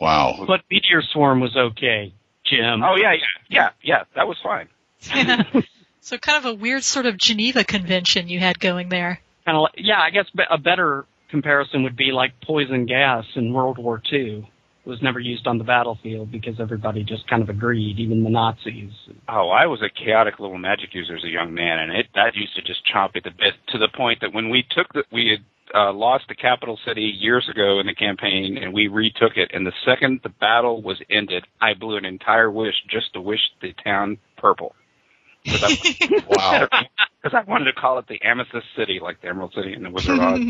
Wow. But Meteor Swarm was okay, Jim. Oh yeah, yeah, yeah, yeah. That was fine. *laughs* so kind of a weird sort of Geneva Convention you had going there. Kind of like, yeah, I guess a better comparison would be like poison gas in World War II. It was never used on the battlefield because everybody just kind of agreed, even the Nazis. Oh, I was a chaotic little magic user as a young man, and it that used to just chomp at the bit to the point that when we took the we had uh, lost the capital city years ago in the campaign, and we retook it. And the second the battle was ended, I blew an entire wish just to wish the town purple. Wow. Because *laughs* I wanted to call it the Amethyst City, like the Emerald City in the Wizard of Oz.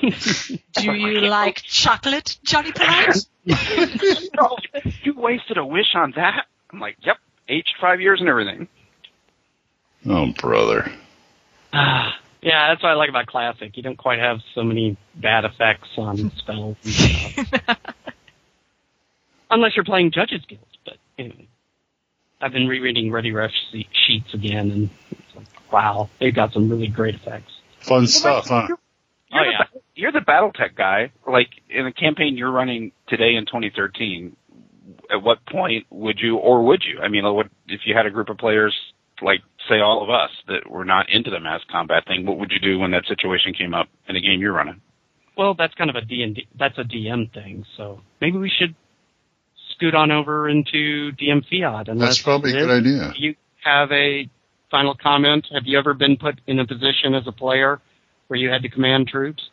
*laughs* Do *laughs* you like chocolate, Johnny Polite? no, you wasted a wish on that? I'm like, yep, aged five years and everything. Oh, brother. *sighs* yeah, that's what I like about Classic. You don't quite have so many bad effects on spells and stuff. Unless you're playing Judges Guild, but anyway. I've been rereading Ready Ref sheets again, and it's like, wow, they've got some really great effects. Fun stuff, huh? You're, Oh, the, yeah. you're the BattleTech guy. Like in a campaign you're running today in 2013. At what point would you, or would you? I mean, what if you had a group of players, like say all of us, that were not into the mass combat thing? What would you do when that situation came up in a game you're running? Well, that's kind of a D&D, that's a DM thing, so maybe we should scoot on over into DM Fiat. Unless That's probably a good idea. You have a final comment. Have you ever been put in a position as a player where you had to command troops?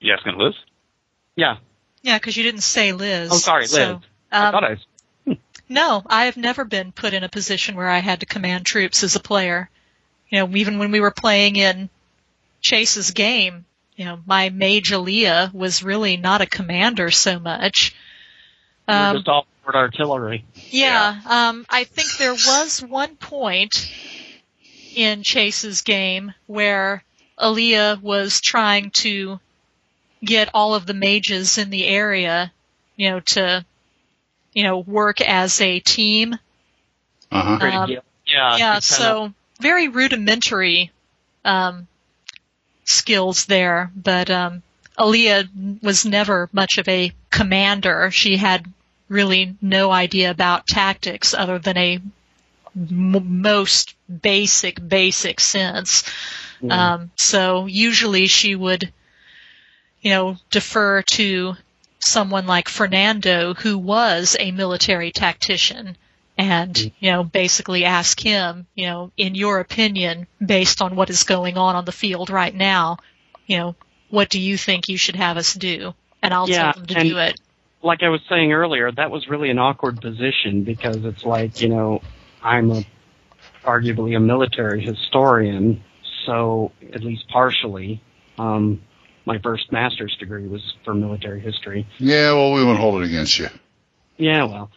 You asking Liz? Yeah. Yeah, because you didn't say Liz. Oh, sorry, Liz. So, I um, thought I. No, I have never been put in a position where I had to command troops as a player. You know, even when we were playing in Chase's game, you know, my mage Aaliyah was really not a commander so much. Um, just all board artillery. yeah, um, I think there was one point in Chase's game where Aaliyah was trying to get all of the mages in the area, you know, to, you know, work as a team. Uh-huh. Um, good. Yeah. yeah, it's kinda- so very rudimentary um, skills there, but um, Aaliyah was never much of a commander. She had really no idea about tactics other than a m- most basic, basic sense. Um, so usually she would, you know, defer to someone like Fernando, who was a military tactician, and, you know, basically ask him, you know, in your opinion, based on what is going on on the field right now, you know, what do you think you should have us do? And I'll Yeah, tell them to do it. like I was saying earlier, that was really an awkward position because it's like, you know, I'm a arguably a military historian, so at least partially, um, my first master's degree was for military history. Yeah, well, we won't hold it against you. Yeah, well.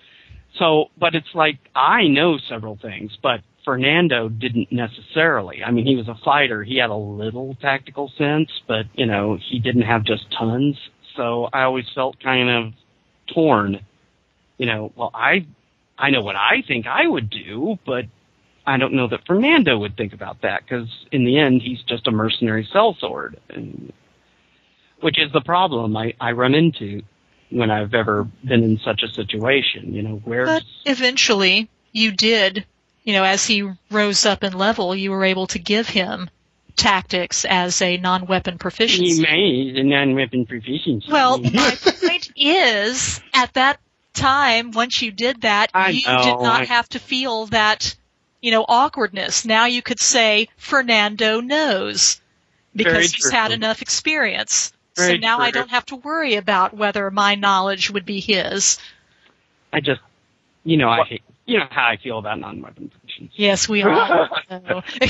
So, but it's like, I know several things, but Fernando didn't necessarily. I mean, he was a fighter. He had a little tactical sense, but, you know, he didn't have just tons. So I always felt kind of torn. You know, well, I, I know what I think I would do, but I don't know that Fernando would think about that because in the end, he's just a mercenary sellsword. And, which is the problem I, I run into when I've ever been in such a situation. You know, where But eventually, you did, you know, as he rose up in level, you were able to give him tactics as a non-weapon proficiency. he made a non-weapon proficiency. Well, *laughs* my point is, at that time, once you did that, I you know, did not I- have to feel that, you know, awkwardness. Now you could say, Fernando knows. Because he's had enough experience. So Very now I don't have to worry about whether my knowledge would be his. I just, you know, I hate, you know how I feel about non-weapon proficiency. Yes, we all know. *laughs*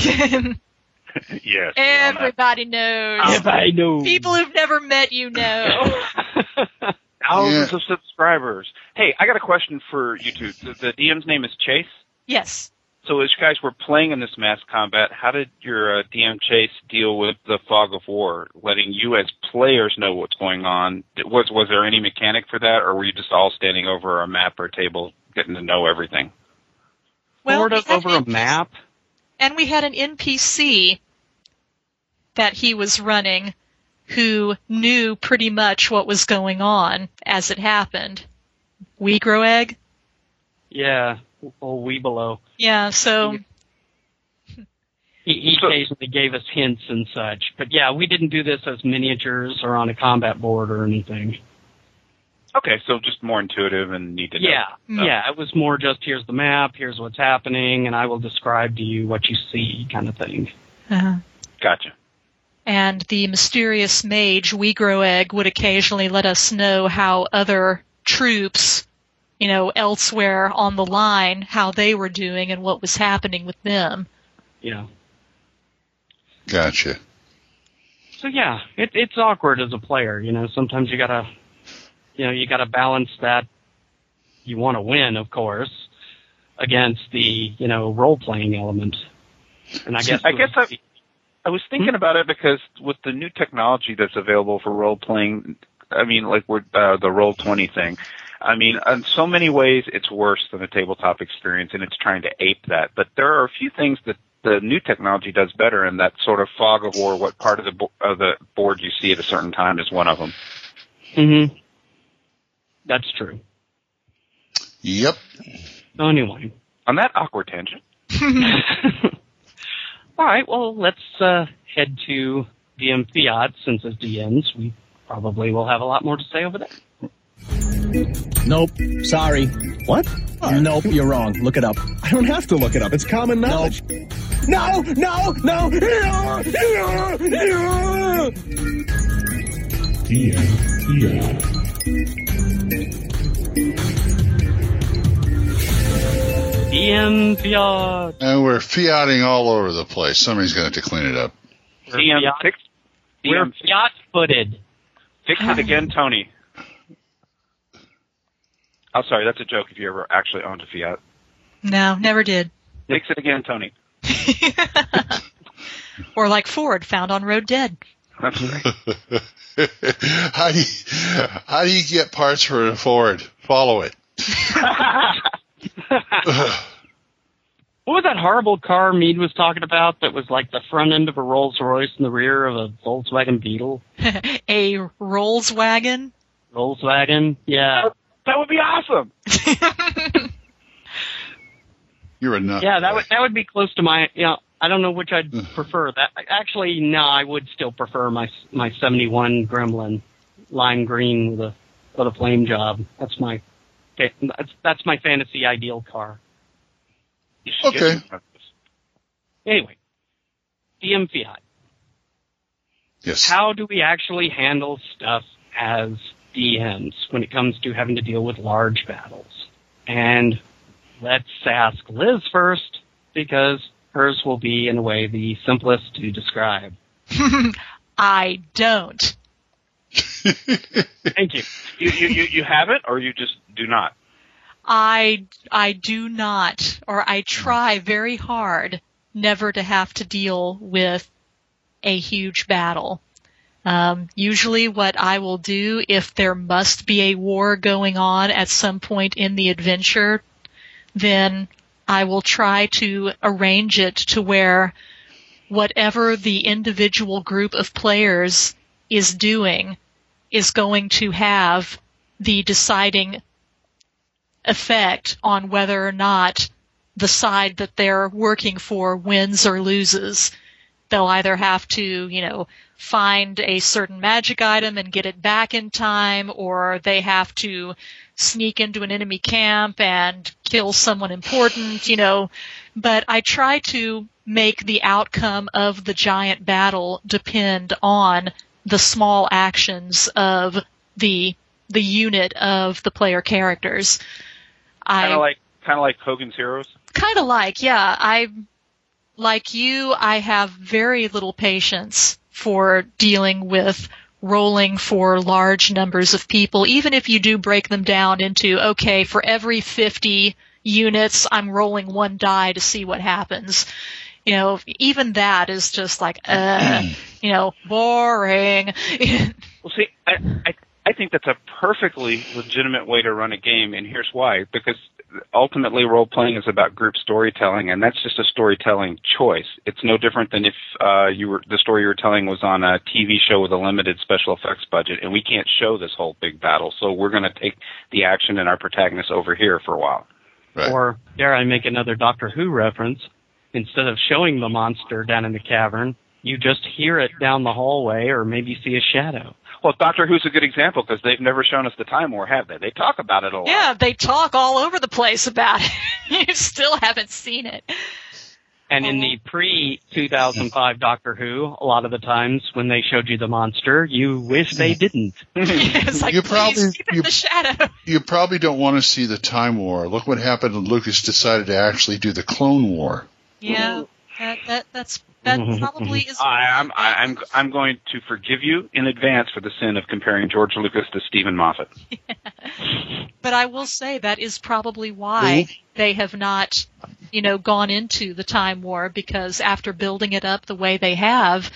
yes. Everybody knows. If I know. People who've never met you know. *laughs* Thousands of subscribers. Hey, I got a question for you two. The, the DM's name is Chase. yes. So as you guys were playing in this mass combat, how did your uh, DM Chase deal with the fog of war, letting you as players know what's going on? Was was there any mechanic for that, or were you just all standing over a map or table, getting to know everything? Well, sort of had over a map. And we had an NPC that he was running who knew pretty much what was going on as it happened. We grow egg? Yeah, old Weebelo. Yeah, so He, he occasionally gave us hints and such. But yeah, we didn't do this as miniatures or on a combat board or anything. Okay, so just more intuitive and neat to know. Yeah, stuff. yeah. It was more just here's the map, here's what's happening, and I will describe to you what you see, kind of thing. uh, Gotcha. and the mysterious mage We Grow Egg would occasionally let us know how other troops, you know, elsewhere on the line, how they were doing and what was happening with them. Yeah. Gotcha. So yeah, it, it's awkward as a player. You know, sometimes you gotta, you know, you gotta balance that. You want to win, of course, against the you know role playing element. And I See, guess I guess I, I was thinking about it because with the new technology that's available for role playing, I mean, like with uh, the roll twenty thing. I mean, in so many ways, it's worse than a tabletop experience, and it's trying to ape that. But there are a few things that the new technology does better, and that sort of fog of war. What part of the bo- of the board you see at a certain time is one of them. hmm That's true. Yep. Anyway, On that awkward tangent, *laughs* *laughs* all right. Well, let's uh, head to DM Fiat since as DMs we probably will have a lot more to say over there. Nope. Sorry. What? Nope, you're wrong. Look it up. I don't have to look it up. It's common knowledge. No, no, no, no, no, no. DM Fiat. And we're fiating all over the place. Somebody's going to have to clean it up. DM Fiat. fix, We're Fiat footed. fix it again, Tony. Oh, sorry, that's a joke. If you ever actually owned a Fiat, No, never did. fix it again, Tony. *laughs* Or like Ford, found on Road Dead. That's *laughs* how do you, how do you get parts for a Ford? Follow it. *laughs* What was that horrible car Mead was talking about that was like the front end of a Rolls Royce and the rear of a Volkswagen Beetle? a Rolls wagon. Volkswagen? Yeah. That would be awesome. *laughs* You're a nut. Yeah, that would that would be close to my you know, I don't know which I'd prefer. That actually no, I would still prefer my my 71 Gremlin lime green with a with a flame job. That's my that's that's my fantasy ideal car. Okay. Anyway, DM Fiat. Yes. How do we actually handle stuff as DMs when it comes to having to deal with large battles? And let's ask Liz first because hers will be, in a way, the simplest to describe. *laughs* I don't. *laughs* Thank you. You, you, you, you have it, or you just do not? I I do not, or I try very hard never to have to deal with a huge battle. Um, usually, what I will do if there must be a war going on at some point in the adventure, then I will try to arrange it to where whatever the individual group of players is doing is going to have the deciding effect on whether or not the side that they're working for wins or loses. They'll either have to, you know, find a certain magic item and get it back in time, or they have to sneak into an enemy camp and kill someone important, you know. But I try to make the outcome of the giant battle depend on the small actions of the the unit of the player characters. I Kind of like kind of like Hogan's Heroes. kind of like, yeah, I like you, I have very little patience for dealing with rolling for large numbers of people, even if you do break them down into, okay, for every 50 units, I'm rolling one die to see what happens. You know, even that is just like, uh, *clears throat* you know, boring. *laughs* Well, see, I, I I think that's a perfectly legitimate way to run a game, and here's why: because ultimately, role playing is about group storytelling, and that's just a storytelling choice. It's no different than if uh, you were the story you were telling was on a TV show with a limited special effects budget, and we can't show this whole big battle, so we're going to take the action and our protagonist over here for a while. Or dare I make another Doctor Who reference? Instead of showing the monster down in the cavern, you just hear it down the hallway or maybe see a shadow. Well, Doctor Who's a good example because they've never shown us the Time War, have they? They talk about it a lot. yeah, they talk all over the place about it. *laughs* you still haven't seen it. And in the uh-huh. pre 2005 Doctor Who, a lot of the times when they showed you the monster, you wish they *laughs* didn't. it's like, You probably- keep it in the shadow. You probably don't want to see the Time War. Look what happened when Lucas decided to actually do the Clone War. Yeah, that, that that's that mm-hmm. probably is. I, I'm I, I'm I'm going to forgive you in advance for the sin of comparing George Lucas to Steven Moffat. *laughs* But I will say that is probably why they have not, you know, gone into the time war because after building it up the way they have,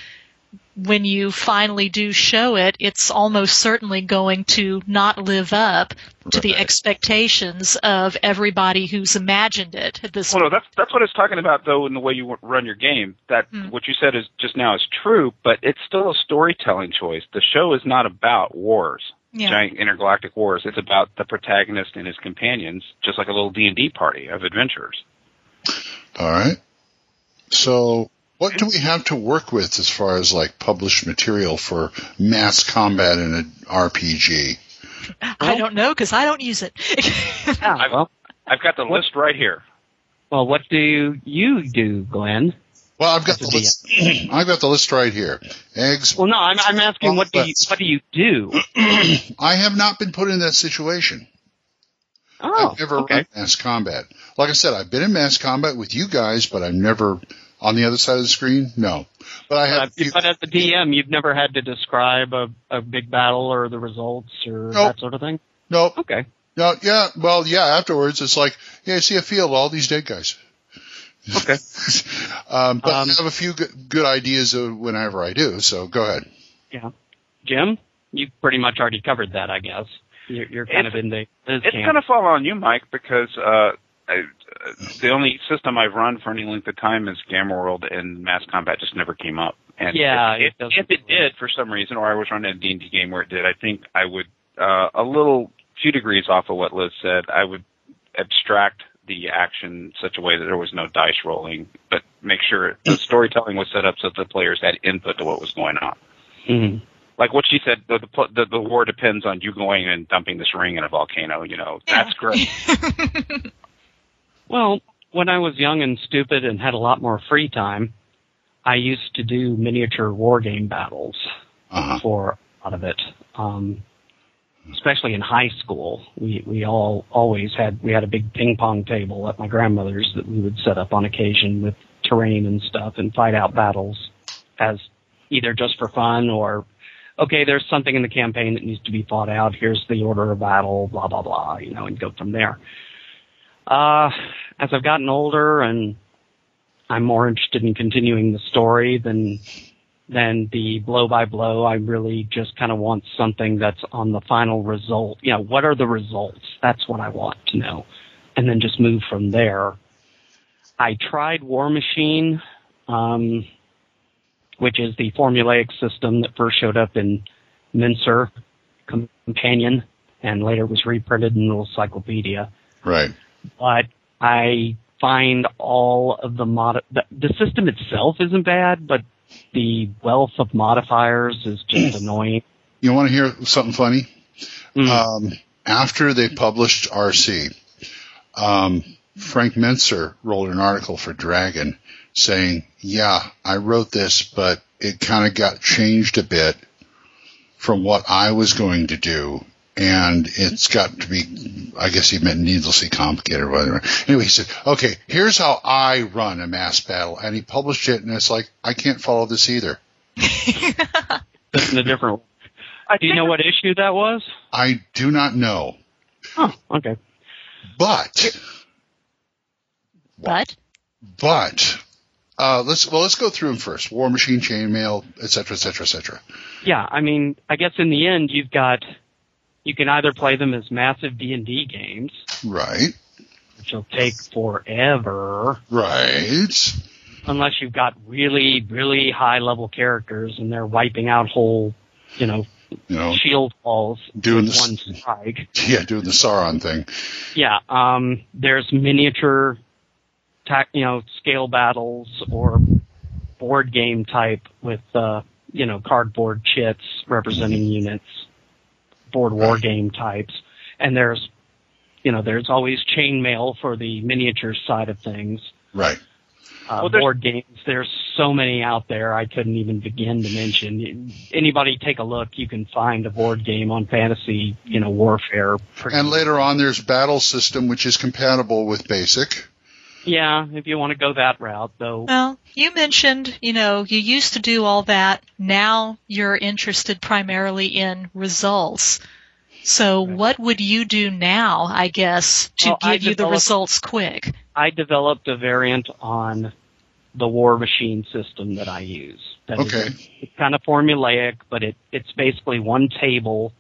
when you finally do show it, it's almost certainly going to not live up to the expectations of everybody who's imagined it at this Well, no, that's that's what I was talking about though in the way you run your game. That Hmm. what you said is just now is true, but it's still a storytelling choice. The show is not about wars, Yeah. giant intergalactic wars. It's about the protagonist and his companions, just like a little D and D party of adventurers. All right. So, what do we have to work with as far as like published material for mass combat in an RPG? I don't know because I don't use it. Ah, well, I've got the list right here. well, what do you do, Glenn? Well, I've got That's the list. *clears throat* I've got the list right here. Eggs. Well, no, I'm, I'm asking what do you what do you do? *clears throat* I have not been put in that situation. Oh, I've never okay. run mass combat. Like I said, I've been in mass combat with you guys, but I've never on the other side of the screen. No, but I have. But, but as the DM, you've never had to describe a, a big battle or the results or Nope. that sort of thing. no, Okay. no, yeah. Well, yeah. Afterwards, it's like, yeah, I see a field, all these dead guys. Okay. *laughs* Um, but Um, I have a few good, good ideas of whenever I do. So go ahead. Yeah. Jim, you pretty much already covered that, I guess. You're, you're kind It's- of in the It's camp. going to fall on you, Mike, because uh, uh, the only system I've run for any length of time is Gamma World, and Mass Combat just never came up. And Yeah, if, it if, doesn't if it did for some reason, or I was running a D and D game where it did, I think I would uh, a little few degrees off of what Liz said. I would abstract the action such a way that there was no dice rolling, but make sure *clears throat* the storytelling was set up so that the players had input to what was going on. Mhm. Like what she said, the, the the the war depends on you going and dumping this ring in a volcano. You know, that's great. *laughs* Well, when I was young and stupid and had a lot more free time, I used to do miniature war game battles Uh-huh. for a lot of it. Um, especially in high school, we we all always had we had a big ping pong table at my grandmother's that we would set up on occasion with terrain and stuff and fight out battles as either just for fun or okay, there's something in the campaign that needs to be fought out. Here's the order of battle, blah blah blah, you know, and go from there. Uh, as I've gotten older and I'm more interested in continuing the story than than the blow by blow. I really just kind of want something that's on the final result. You know, what are the results? That's what I want to know, and then just move from there. I tried War Machine, um, which is the formulaic system that first showed up in Mentzer Companion. and later was reprinted in the encyclopedia. Right. But I find all of the mod the, the system itself isn't bad, but the wealth of modifiers is just *clears throat* annoying. You want to hear something funny? Um, after they published RC, um, Frank Mentzer wrote an article for Dragon saying, "Yeah, I wrote this, but it kind of got changed a bit from what I was going to do." And it's got to be, I guess he meant needlessly complicated or whatever. Anyway, he said, okay, here's how I run a mass battle. And he published it and it's like, I can't follow this either. That's in a different. Do you know what issue that was? I do not know. Oh, okay. But But But uh, let's well let's go through them first. War Machine, Chainmail, et cetera, et cetera, et cetera. Yeah, I mean, I guess in the end, you've got you can either play them as massive D and D games, Right, which will take forever, right. unless you've got really, really high level characters and they're wiping out whole, you know, You know, shield walls doing with this- one strike. yeah, doing the Sauron thing. Yeah, um, there's miniature, tac, you know, scale battles or board game type with, uh, you know, cardboard chits representing units, board war game types, and there's, you know, there's always chainmail for the miniature side of things. Right. Uh, Well, board games, there's so many out there I couldn't even begin to mention. Anybody take a look, you can find a board game on fantasy, you know, warfare. And later on, there's Battle System, which is compatible with Basic. Yeah, if you want to go that route, though. Well, you mentioned, you know, you used to do all that. Now you're interested primarily in results. So what would you do now, I guess, to Well, I give you the results quick? I developed a variant on the War Machine system that I use. That is- Okay. it's kind of formulaic, but it, it's basically one table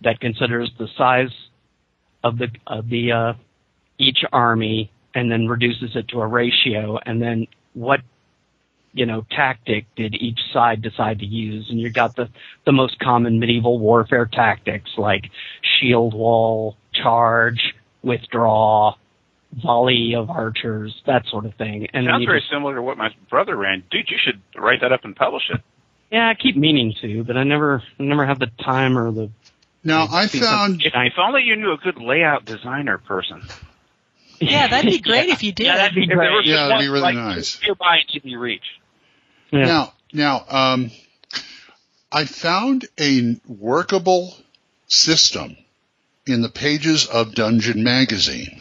that considers the size of the of the uh, each army and then reduces it to a ratio, and then what you know tactic did each side decide to use, and you got the the most common medieval warfare tactics like shield wall, charge, withdraw, volley of archers, that sort of thing. And then Sounds you very just- similar to what my brother ran. Dude, you should write that up and publish it. yeah, I keep meaning to, but I never I never have the time or the Now, I found If, if only you knew a good layout designer person. Yeah, that'd be *laughs* great if you did. Yeah, that'd be If there great. was Yeah, just that'd be one, really like, nice. Nearby in easy reach. Yeah. now now um, I found a workable system in the pages of Dungeon Magazine.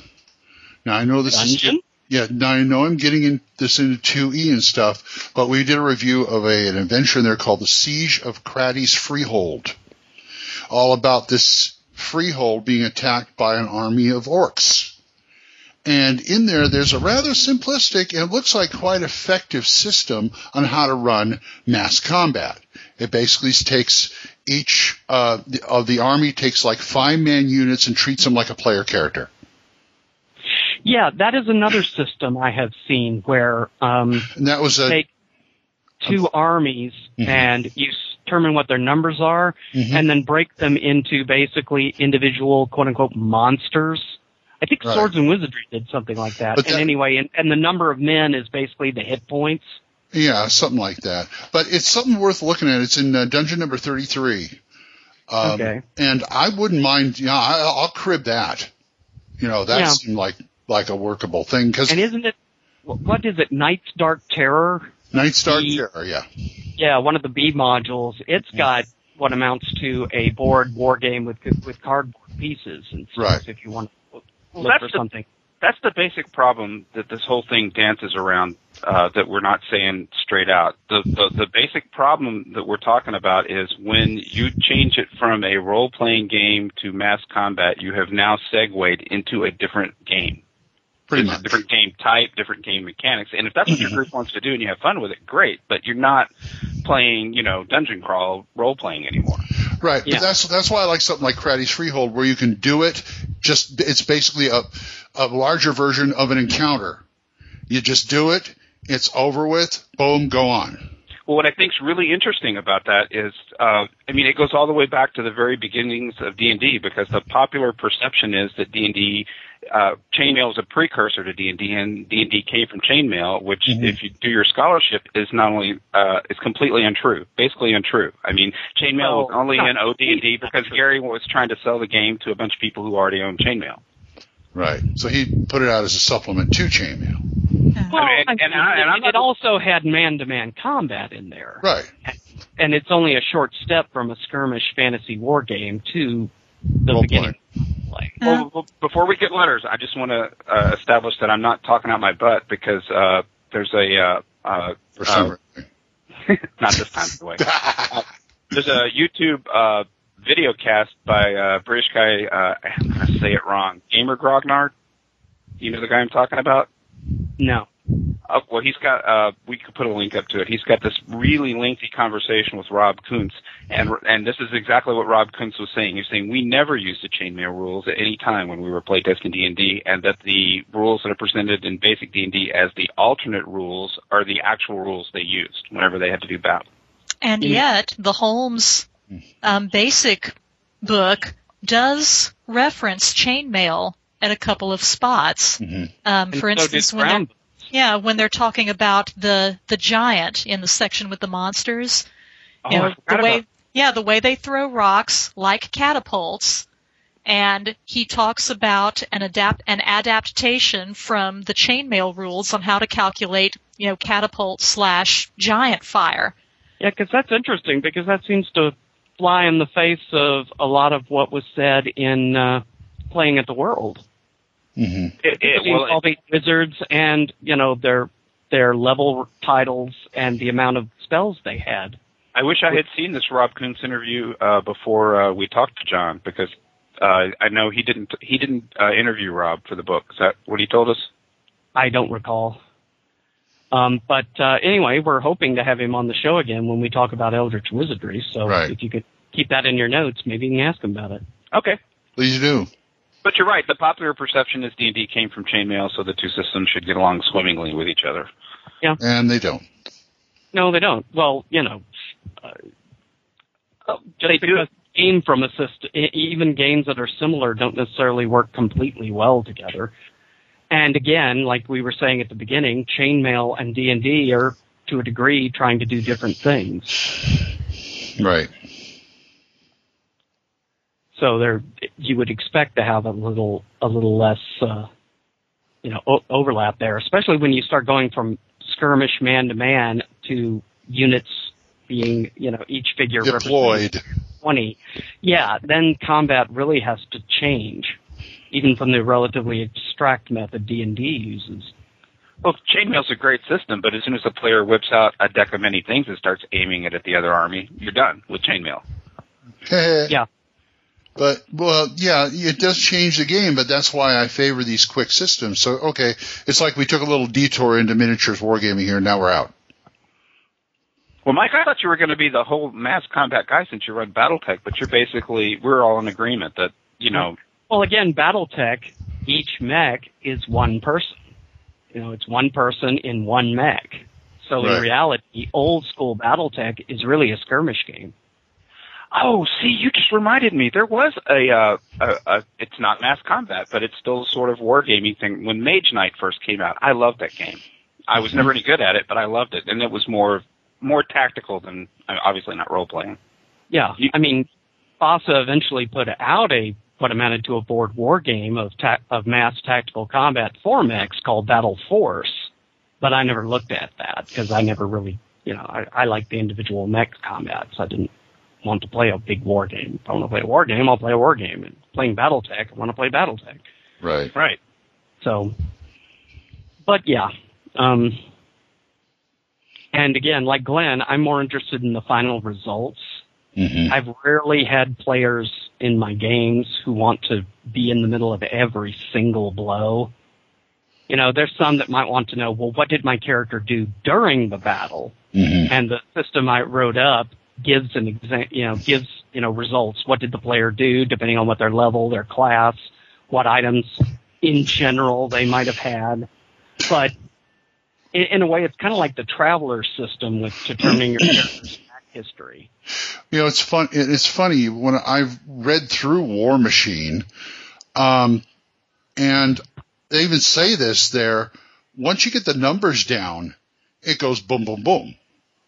Now I know this is Dungeon? Yeah, now I know I'm getting in, this into 2E and stuff, but we did a review of a, an adventure in there called The Siege of Cratty's Freehold. All about this freehold being attacked by an army of orcs. And in there, there's a rather simplistic and it looks like quite effective system on how to run mass combat. It basically takes each uh, of the army takes like five man units and treats them like a player character. Yeah, that is another system I have seen where um, And that was a take two armies Mhm. and you determine what their numbers are, Mhm. and then break them into basically individual quote unquote monsters. I think Right. Swords and Wizardry did something like that. But and anyway, and, and the number of men is basically the hit points. Yeah, something like that. But it's something worth looking at. It's in uh, dungeon number 33. Um, Okay. And I wouldn't mind, yeah, I, I'll crib that. You know, that Yeah. seemed like, like a workable thing because And isn't it what is it? Night's Dark Terror. Night's Dark the- Terror, yeah. Yeah, one of the B modules. It's got what amounts to a board war game with with cardboard pieces and stuff. Right. If you want to look for that's the- something. That's the basic problem that this whole thing dances around uh, that we're not saying straight out. The, the the basic problem that we're talking about is when you change it from a role playing game to mass combat, you have now segued into a different game. Pretty much. different game type, different game mechanics. And if that's what your group wants to do and you have fun with it, great. But you're not playing, you know, dungeon crawl role playing anymore. Right. Yeah. But that's, that's why I like something like Craddy's Freehold where you can do it just, it's basically a, a larger version of an encounter. You just do it, it's over with, boom, go on. Well, what I think is really interesting about that is, uh, I mean, it goes all the way back to the very beginnings of D and D because the popular perception is that D and D, uh, chainmail is a precursor to D and D, and D and D came from chainmail, which, if you do your scholarship, is not only uh, is completely untrue, basically untrue. I mean, chainmail was only in OD and D because Gary was trying to sell the game to a bunch of people who already owned chainmail. Right. So he put it out as a supplement to chainmail. Well, I mean, and- and I- and I'm it, it also had man-to-man combat in there, Right. and it's only a short step from a skirmish fantasy war game to the Role beginning. Play. Well, well, before we get letters, I just want to uh, establish that I'm not talking out my butt because uh, there's a uh, uh, For uh, *laughs* not this time anyway. uh, *laughs* there's a YouTube uh, video cast by uh, British guy. Uh, I'm gonna say it wrong. Gamer Grognard. You know the guy I'm talking about? No. Oh, well, he's got. Uh, we could put a link up to it. He's got this really lengthy conversation with Rob Kuntz, and and this is exactly what Rob Kuntz was saying. He's saying we never used the chainmail rules at any time when we were playtesting D and D, and that the rules that are presented in basic D and D as the alternate rules are the actual rules they used whenever they had to do battle. And Yeah. yet, the Holmes um, basic book does reference chainmail at a couple of spots. Um, for so instance, when they're Brown yeah, when they're talking about the the giant in the section with the monsters, you Oh, know, I the way about- yeah, the way they throw rocks like catapults. And he talks about an adapt an adaptation from the chainmail rules on how to calculate, you know, catapult slash giant fire. Yeah, because that's interesting because that seems to fly in the face of a lot of what was said in uh, playing at the World. Mm-hmm. It, it, well, it- involving wizards and you know their their level titles and the amount of spells they had. I wish I had seen this Rob Kuntz interview uh, before uh, we talked to John because uh, I know he didn't he didn't uh, interview Rob for the book. Is that what he told us? I don't recall. Um, but uh, anyway, we're hoping to have him on the show again when we talk about Eldritch Wizardry. So Right. if you could keep that in your notes, maybe you can ask him about it. Okay. Please do. But you're right. The popular perception is D and D came from chainmail, so the two systems should get along swimmingly with each other. Yeah, And they don't. No, they don't. Well, you know, uh, uh, just They do. because game from a system, even games that are similar don't necessarily work completely well together. And again, like we were saying at the beginning, chainmail and D and D are to a degree trying to do different things. Right. So there, you would expect to have a little, a little less, uh, you know, o- overlap there, especially when you start going from skirmish man to man to units being, you know, each figure Deployed. 20. Yeah, then combat really has to change, even from the relatively abstract method D&D uses. Well, chainmail's a great system, but as soon as the player whips out a deck of many things and starts aiming it at the other army, you're done with chainmail. *laughs* yeah. But well, yeah, it does change the game, but that's why I favor these quick systems. So okay, it's like we took a little detour into miniatures wargaming here, and now we're out. Well, Mike, I thought you were going to be the whole mass combat guy since you run BattleTech, but you're basically we're all in agreement that you know Well, again, BattleTech, each mech is one person. You know, it's one person in one mech. So Right. in reality, old school BattleTech is really a skirmish game. Oh, see, you just reminded me. There was a, uh, a, a it's not mass combat, but it's still sort of wargaming thing. When Mage Knight first came out, I loved that game. I was never any good at it, but I loved it, and it was more more tactical than obviously not role playing. Yeah, I mean, FASA eventually put out a what amounted to a board war game of ta- of mass tactical combat for mechs called Battle Force, but I never looked at that because I never really, you know, I, I like the individual mech so I didn't want to play a big war game. If I want to play a war game, I'll play a war game. And playing BattleTech, I want to play BattleTech. Right. Right. So, but yeah. Um, and again, like Glenn, I'm more interested in the final results. Mm-hmm. I've rarely had players in my games who want to be in the middle of every single blow. You know, there's some that might want to know, well, what did my character do during the battle? Mm-hmm. And the system I wrote up gives an exa- you know, gives, you know, results. What did the player do depending on what their level, their class, what items in general they might have had. But in, in a way, it's kind of like the Traveller system with determining your character's history. You know, it's fun. It's funny when I've read through War Machine, um, and they even say this there. Once you get the numbers down, it goes boom, boom, boom.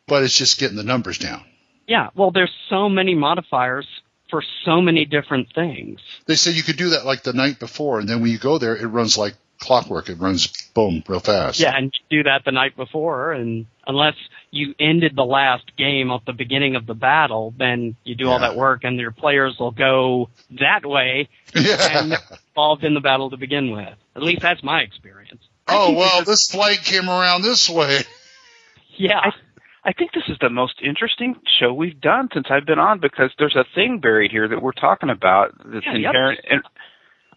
But it's just getting the numbers down. Yeah, well, there's so many modifiers for so many different things. They say you could do that like the night before, and then when you go there, it runs like clockwork. It runs boom real fast. Yeah, and you do that the night before, and unless you ended the last game at the beginning of the battle, then you do all that work, and your players will go that way *laughs* Yeah. and involved in the battle to begin with. At least that's my experience. Oh well, this flight came around this way. Yeah. I think this is the most interesting show we've done since I've been on because there's a thing buried here that we're talking about that's Yeah, yep. inherent. And,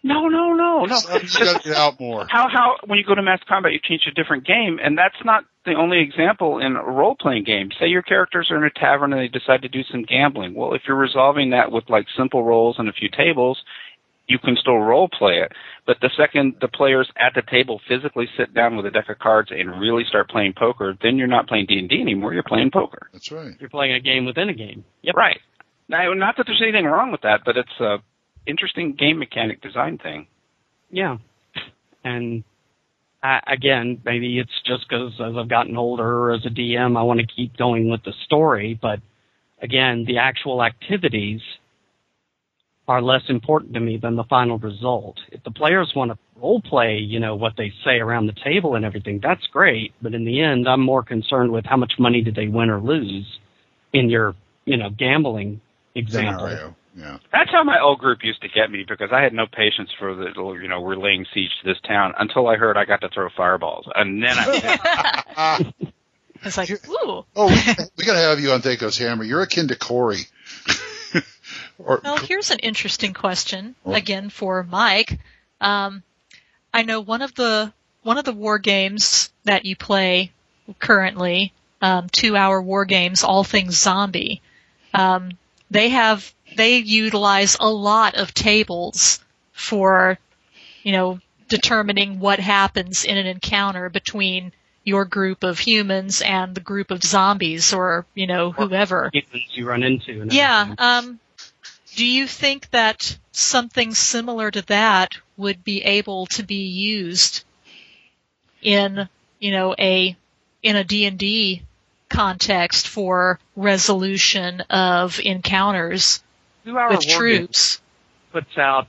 no, no, no, no. So you got to out more. How how when you go to mass combat you change a different game and that's not the only example in a role playing game. Say your characters are in a tavern and they decide to do some gambling. Well, if you're resolving that with like simple rolls and a few tables, you can still role play it. But the second the players at the table physically sit down with a deck of cards and really start playing poker, then you're not playing D and D anymore. You're playing poker. That's right. You're playing a game within a game. Yep. Right. Now, not that there's anything wrong with that, but it's a interesting game mechanic design thing. Yeah. And I, again, maybe it's just because as I've gotten older as a DM, I want to keep going with the story. But again, the actual activities are less important to me than the final result. If the players want to role play, you know, what they say around the table and everything, that's great. But in the end, I'm more concerned with how much money did they win or lose in your, you know, gambling example. Scenario. Yeah. That's how my old group used to get me because I had no patience for the you know we're laying siege to this town until I heard I got to throw fireballs and then I *laughs* It's like, ooh. Oh, we, we got to have you on Thaco's Hammer. You're akin to Corey. Or Well, here's an interesting question again for Mike. Um, I know one of the one of the war games that you play currently, um, two hour war games, all things zombie. Um, they have they utilize a lot of tables for, you know, determining what happens in an encounter between your group of humans and the group of zombies or you know whoever. You run into. And Yeah. Um, do you think that something similar to that would be able to be used in, you know, a in a D&D context for resolution of encounters Two Hour with troops? puts out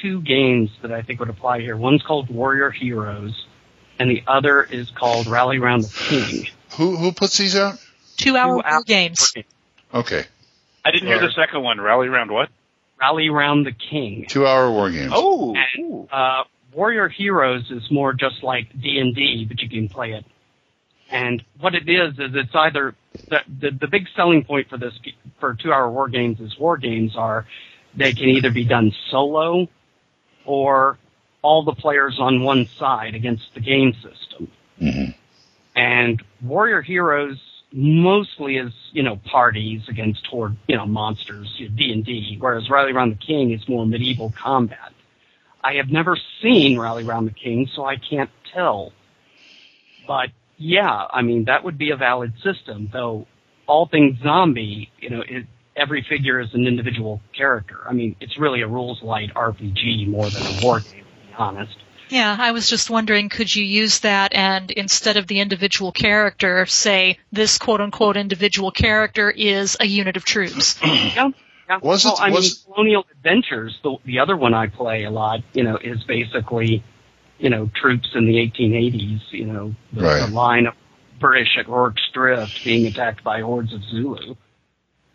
two games that I think would apply here. One's called Warrior Heroes, and the other is called Rally Round the King. who who puts these out? Two-hour war Two-hour games. Okay, I didn't hear the second one. Rally around what? Rally Round the King. two hour war games. Oh, And, uh, Warrior Heroes is more just like D and D, but you can play it. And what it is is it's either the, the the big selling point for this for two hour war games is war games are they can either be done solo or all the players on one side against the game system. Mhm. And Warrior Heroes mostly is, you know, parties against horde, you know, monsters, D and D, whereas Rally Round the King is more medieval combat. I have never seen Rally Round the King, so I can't tell. But yeah, I mean that would be a valid system, though. All things zombie, you know, it, every figure is an individual character. I mean, it's really a rules light RPG more than a war game, to be honest. Yeah, I was just wondering, could you use that and instead of the individual character, say this quote unquote individual character is a unit of troops? *clears throat* Yeah. Yeah. Was it- well, I was- mean, Colonial Adventures, the, the other one I play a lot, you know, is basically, you know, troops in the 1880s, you know, the, Right. the line of British at Rorke's Drift being attacked by hordes of Zulu.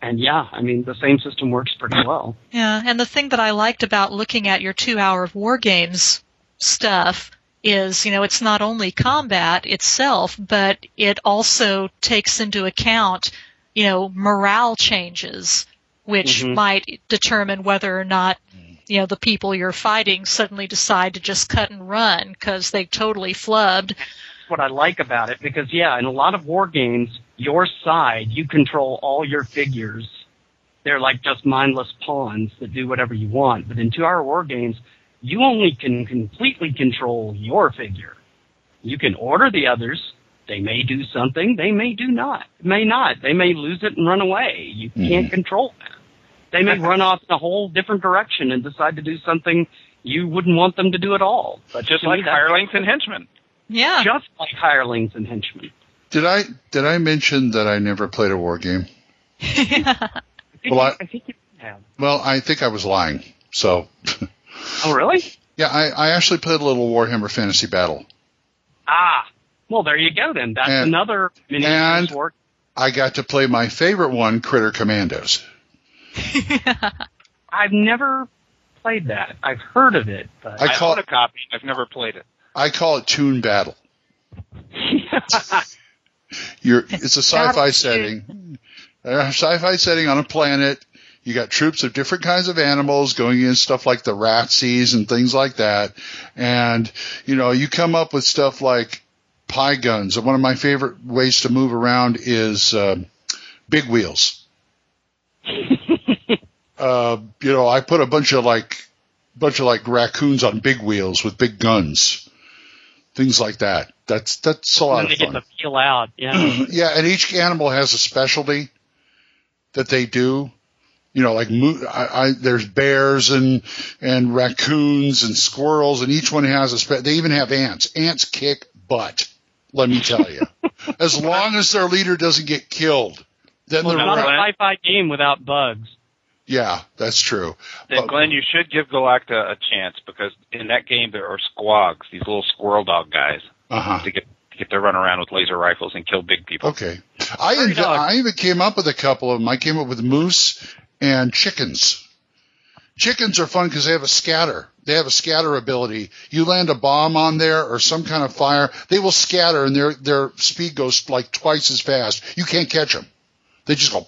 And yeah, I mean, the same system works pretty well. Yeah, and the thing that I liked about looking at your two hour of war games stuff is, you know, it's not only combat itself, but it also takes into account, you know, morale changes, which Mhm. might determine whether or not, you know, the people you're fighting suddenly decide to just cut and run because they totally flubbed. what I like about it because yeah, in a lot of war games, your side, you control all your figures. They're like just mindless pawns that do whatever you want. But in two hour war games, you only can completely control your figure. You can order the others They may do something, they may do not, may not. They may lose it and run away. You hmm. can't control that. They may *laughs* run off in a whole different direction and decide to do something you wouldn't want them to do at all. But Just to me, like hirelings and henchmen. Yeah. Just like hirelings and henchmen. Did I did I mention that I never played a war game? *laughs* I Well, I- I think you have. Well, I think I was lying. So, *laughs* Oh, really? yeah, I, I actually played a little Warhammer Fantasy Battle. Ah, well, there you go then. That's And- another mini and- war. I got to play my favorite one, Critter Commandos. *laughs* I've never played that. I've heard of it, but I I call own a copy. I've never played it. I call it Tune Battle. *laughs* You're, it's a sci-fi setting, a sci-fi setting on a planet. You got troops of different kinds of animals going in stuff like the Ratsies and things like that, and you know you come up with stuff like pie guns. And one of my favorite ways to move around is uh, big wheels. *laughs* uh, you know, I put a bunch of like bunch of like raccoons on big wheels with big guns, things like that. That's that's a lot and of they fun. get to peel out. Yeah. *clears throat* yeah, and each animal has a specialty that they do. You know, like mo- I, I, there's bears and and raccoons and squirrels, and each one has a. Spe- they even have ants. Ants kick butt. Let me tell you. *laughs* as long as their leader doesn't get killed, then well, they're not a right. sci-fi game without bugs. Yeah, that's true. Then, But- Glenn, you should give Galacta a chance because in that game there are squogs, these little squirrel dog guys, Uh-huh. to get to get to run around with laser rifles and kill big people. Okay. I Furry inv- I even came up with a couple of them. I came up with moose and chickens. Chickens are fun because they have a scatter. They have a scatter ability. You land a bomb on there or some kind of fire, they will scatter and their their speed goes like twice as fast. You can't catch them. They just go.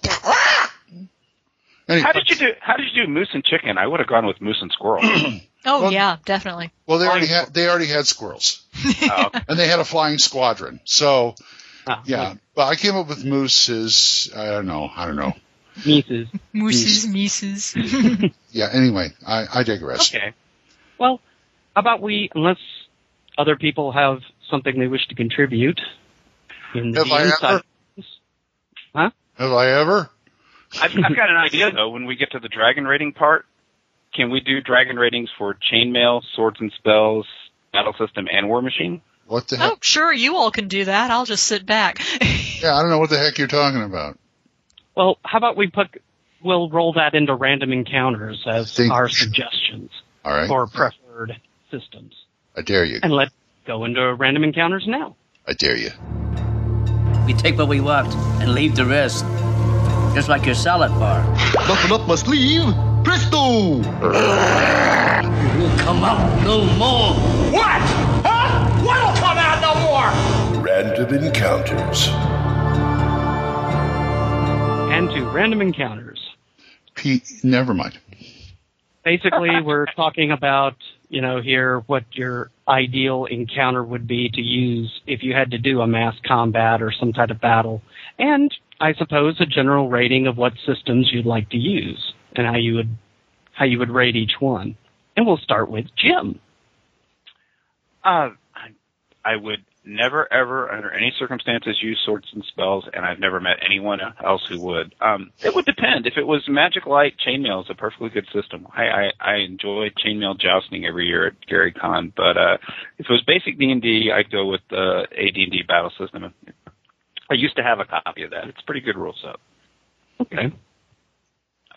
Anyway, How did you do? How did you do moose and chicken? I would have gone with moose and squirrel. *clears throat* Oh Well- yeah, definitely. well, they already had they already had squirrels *laughs* Oh, okay. and they had a flying squadron. So Ah, yeah, but I came up with mooses. I don't know. I don't know. Mises. *laughs* Mooses, Mises. *laughs* Yeah. Anyway, I, I digress. Okay. Well, how about we, unless other people have something they wish to contribute in the Have I inside- ever? Huh? Have I ever? I've, I've got an *laughs* idea though. When we get to the dragon rating part, can we do dragon ratings for chainmail, swords and spells, battle system, and war machine? What the heck? oh, sure, you all can do that. I'll just sit back. Yeah, I don't know what the heck you're talking about. Well, how about we put, we'll roll that into random encounters as Think- our suggestions *laughs* All right. for preferred systems. I dare you. And let's go into random encounters now. I dare you. We take what we want and leave the rest. Just like your salad bar. Buckle up my sleeve. Presto! Will come out no more. What? Huh? What'll come out no more? Random encounters. And to random encounters. Pete, never mind. Basically, *laughs* we're talking about, you know, here what your ideal encounter would be to use if you had to do a mass combat or some type of battle. And I suppose a general rating of what systems you'd like to use and how you would how you would rate each one. And we'll start with Jim. Uh, I, I would never, ever, under any circumstances, use swords and spells, and I've never met anyone else who would. Um, it would depend. If it was Magic Light, chainmail is a perfectly good system. I, I, I enjoy chainmail jousting every year at Gary Con, but uh, if it was basic D and D, I'd go with the AD&D battle system. I used to have a copy of that. It's a pretty good rule set. Okay.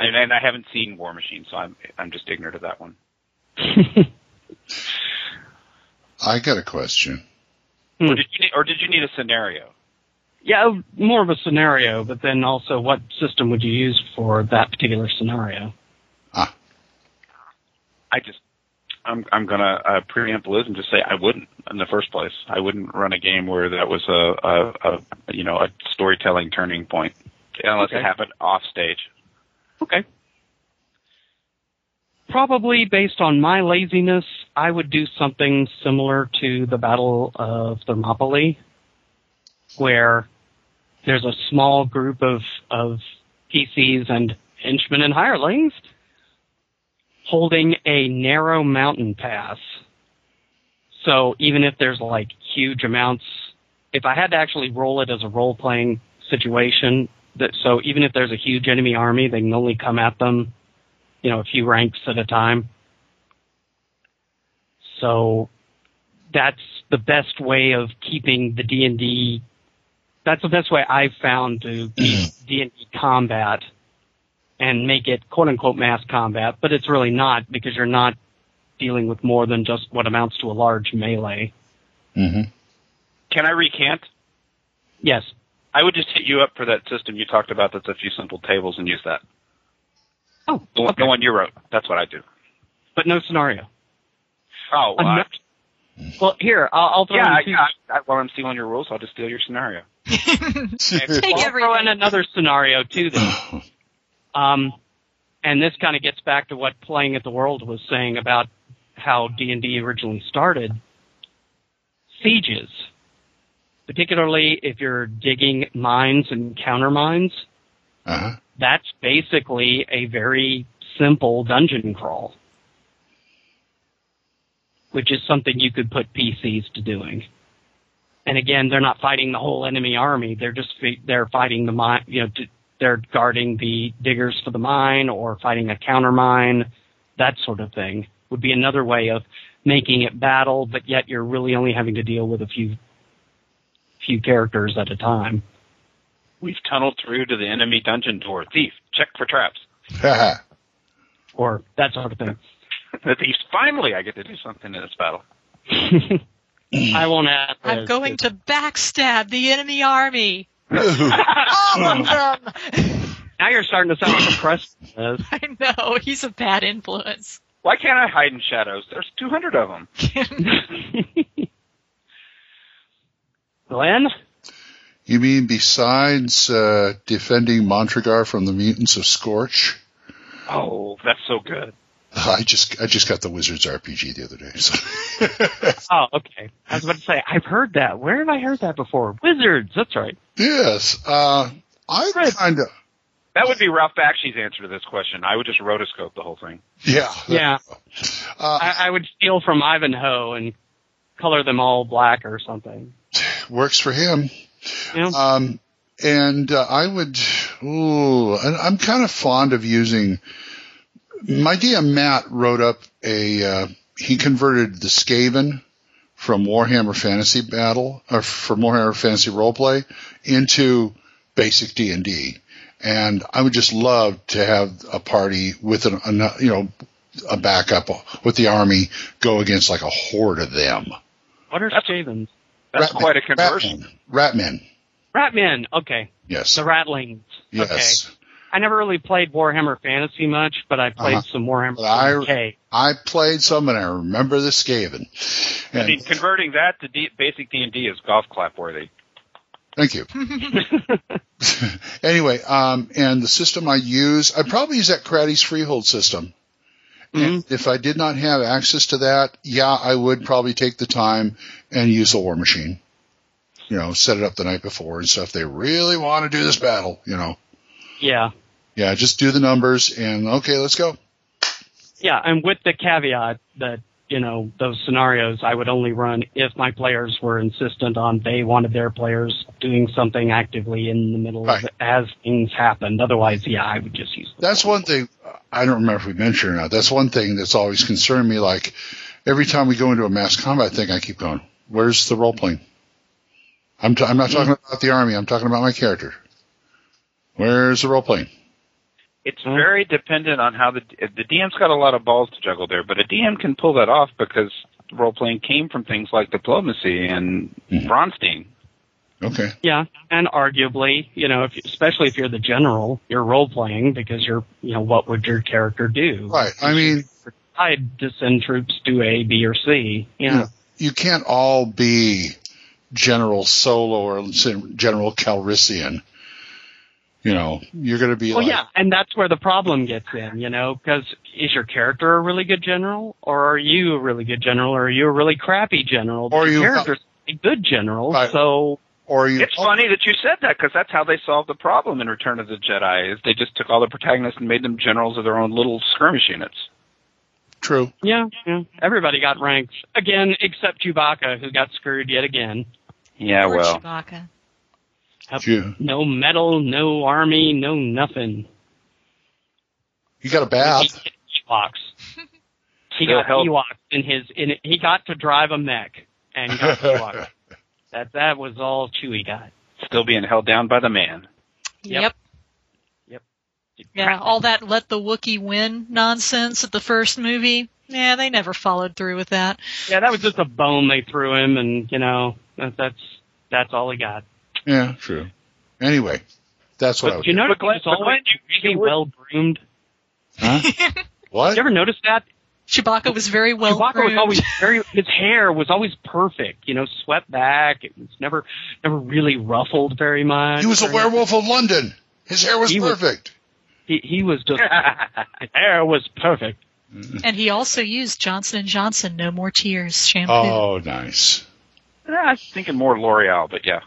And, and I haven't seen War Machine, so I'm I'm just ignorant of that one. *laughs* I got a question. Or did you need, or did you need a scenario? Yeah, more of a scenario, but then also what system would you use for that particular scenario? Ah. I just I'm I'm gonna uh, preempt Liz and just say I wouldn't in the first place. I wouldn't run a game where that was a, a, a you know a storytelling turning point unless Okay. it happened off stage. Okay. Probably based on my laziness, I would do something similar to the Battle of Thermopylae, where there's a small group of, of PCs and henchmen and hirelings holding a narrow mountain pass. So even if there's like huge amounts if I had to actually roll it as a role playing situation, that so even if there's a huge enemy army, they can only come at them, you know, a few ranks at a time. So that's the best way of keeping the D and D. That's the best way I've found to keep D and D combat and make it quote unquote mass combat, but it's really not because you're not dealing with more than just what amounts to a large melee. Mm-hmm. Can I recant? Yes. I would just hit you up for that system you talked about that's a few simple tables and use that. Oh, The one, okay. the one you wrote. That's what I do. But no scenario. Oh, I'm uh, not- well, here I'll, I'll throw yeah, in two. yeah. I, while I'm stealing your rules, I'll just steal your scenario. *laughs* Well, I'll throw in another scenario too. Then, *coughs* um, and this kind of gets back to what playing at the world was saying about how D and D originally started. Sieges, particularly if you're digging mines and counter mines, Uh-huh. That's basically a very simple dungeon crawl, which is something you could put PCs to doing. And again, they're not fighting the whole enemy army. They're just they're fighting the mine. You know, they're guarding the diggers for the mine or fighting a counter mine. That sort of thing would be another way of making it battle, but yet you're really only having to deal with a few few characters at a time. We've tunneled through to the enemy dungeon door. Thief, check for traps. *laughs* or that sort of thing. the thief. Finally, I get to do something in this battle. *laughs* I won't add. I'm going to backstab the enemy army. *laughs* All of them. Now you're starting to sound like a press. I know he's a bad influence. Why can't I hide in shadows? There's 200 of them. Glenn? You mean besides uh, defending Montagar from the mutants of Scortch? Oh, that's so good. I just I just got the Wizards RPG the other day. So. *laughs* Oh, okay. I was about to say I've heard that. Where have I heard that before? Wizards. That's right. yes, uh, I kind of That would be Ralph Bakshi's answer to this question. I would just rotoscope the whole thing. yeah Yeah. *laughs* Uh, I, I would steal from Ivanhoe and color them all black or something. works for him. Yeah. Um, and uh, I would, ooh, and I'm kind of fond of using. My DM Matt wrote up a. Uh, he converted the Skaven from Warhammer Fantasy Battle or from Warhammer Fantasy Roleplay into basic D and D, and I would just love to have a party with an, an you know a backup with the army go against like a horde of them. What are Skavens? That's Ratmen- quite a conversion. Ratman. Ratman, Okay. Yes. The Ratlings. Yes. Okay. I never really played Warhammer Fantasy much, but I played Uh-huh. some Warhammer But I 40K. I played some and I remember the Skaven. I mean, converting that to D- basic D&D is golf clap worthy. thank you. *laughs* *laughs* anyway, um, and the system I use, I probably use that Craddy's Freehold system. Mm-hmm. And if I did not have access to that, yeah, I would probably take the time and use the War Machine. You know, set it up the night before and stuff. They really want to do this battle, you know. Yeah. Yeah, just do the numbers and okay, let's go. Yeah, and with the caveat that, you know, those scenarios I would only run if my players were insistent on they wanted their players doing something actively in the middle of it as things happened. Otherwise, yeah, I would just use That's one thing. I don't remember if we mentioned it or not. That's one thing that's always concerned me. Like every time we go into a mass combat thing, I keep going, "Where's the role playing?" I'm t- I'm not talking mm-hmm. about the army. I'm talking about my character. Where's the role playing? It's very dependent on how the the DM's got a lot of balls to juggle there, but a DM can pull that off because role playing came from things like diplomacy and mm-hmm. Braunstein. Okay. Yeah, and arguably, you know, if, especially if you're the general, you're role playing because you're, you know, what would your character do? Right. I mean, I to send troops to A, B, or C. you, Yeah. know, you can't all be General Solo or General Calrissian. You know, you're going to be Well, like, yeah, and that's where the problem gets in, you know, because is your character a really good general, or are you a really good general, or are you a really crappy general? Or your you- character's a good general, Right. so or you. It's funny that you said that because that's how they solved the problem in Return of the Jedi. Is they just took all the protagonists and made them generals of their own little skirmish units. True. Yeah, yeah. Everybody got ranks again, except Chewbacca, who got screwed yet again. Yeah, Poor well, Chewbacca. You, No medal, no army, no nothing. you got a bath. Ewoks. *laughs* He Still got held- Ewoks in his. In he got to drive a mech and he got *laughs* Ewoks. That that was all Chewie got. still being held down by the man. Yep. Yep. Yeah, all that let the Wookiee win nonsense at the first movie. Yeah, they never followed through with that. Yeah, that was just a bone they threw him, and you know that, that's that's all he got. Yeah, true. Anyway, that's what I But would you do. notice But Glenn- he was but always really well groomed. Huh? *laughs* What? You ever notice that? Chewbacca was very well Chewbacca was groomed. always very. His hair was always perfect. You know, swept back. It was never never really ruffled very much. He was a werewolf of London. His hair was He was- perfect. He he was just. his hair was perfect. *laughs* And he also used Johnson and Johnson No More Tears shampoo. Oh, nice. I was thinking more L'Oreal, but yeah.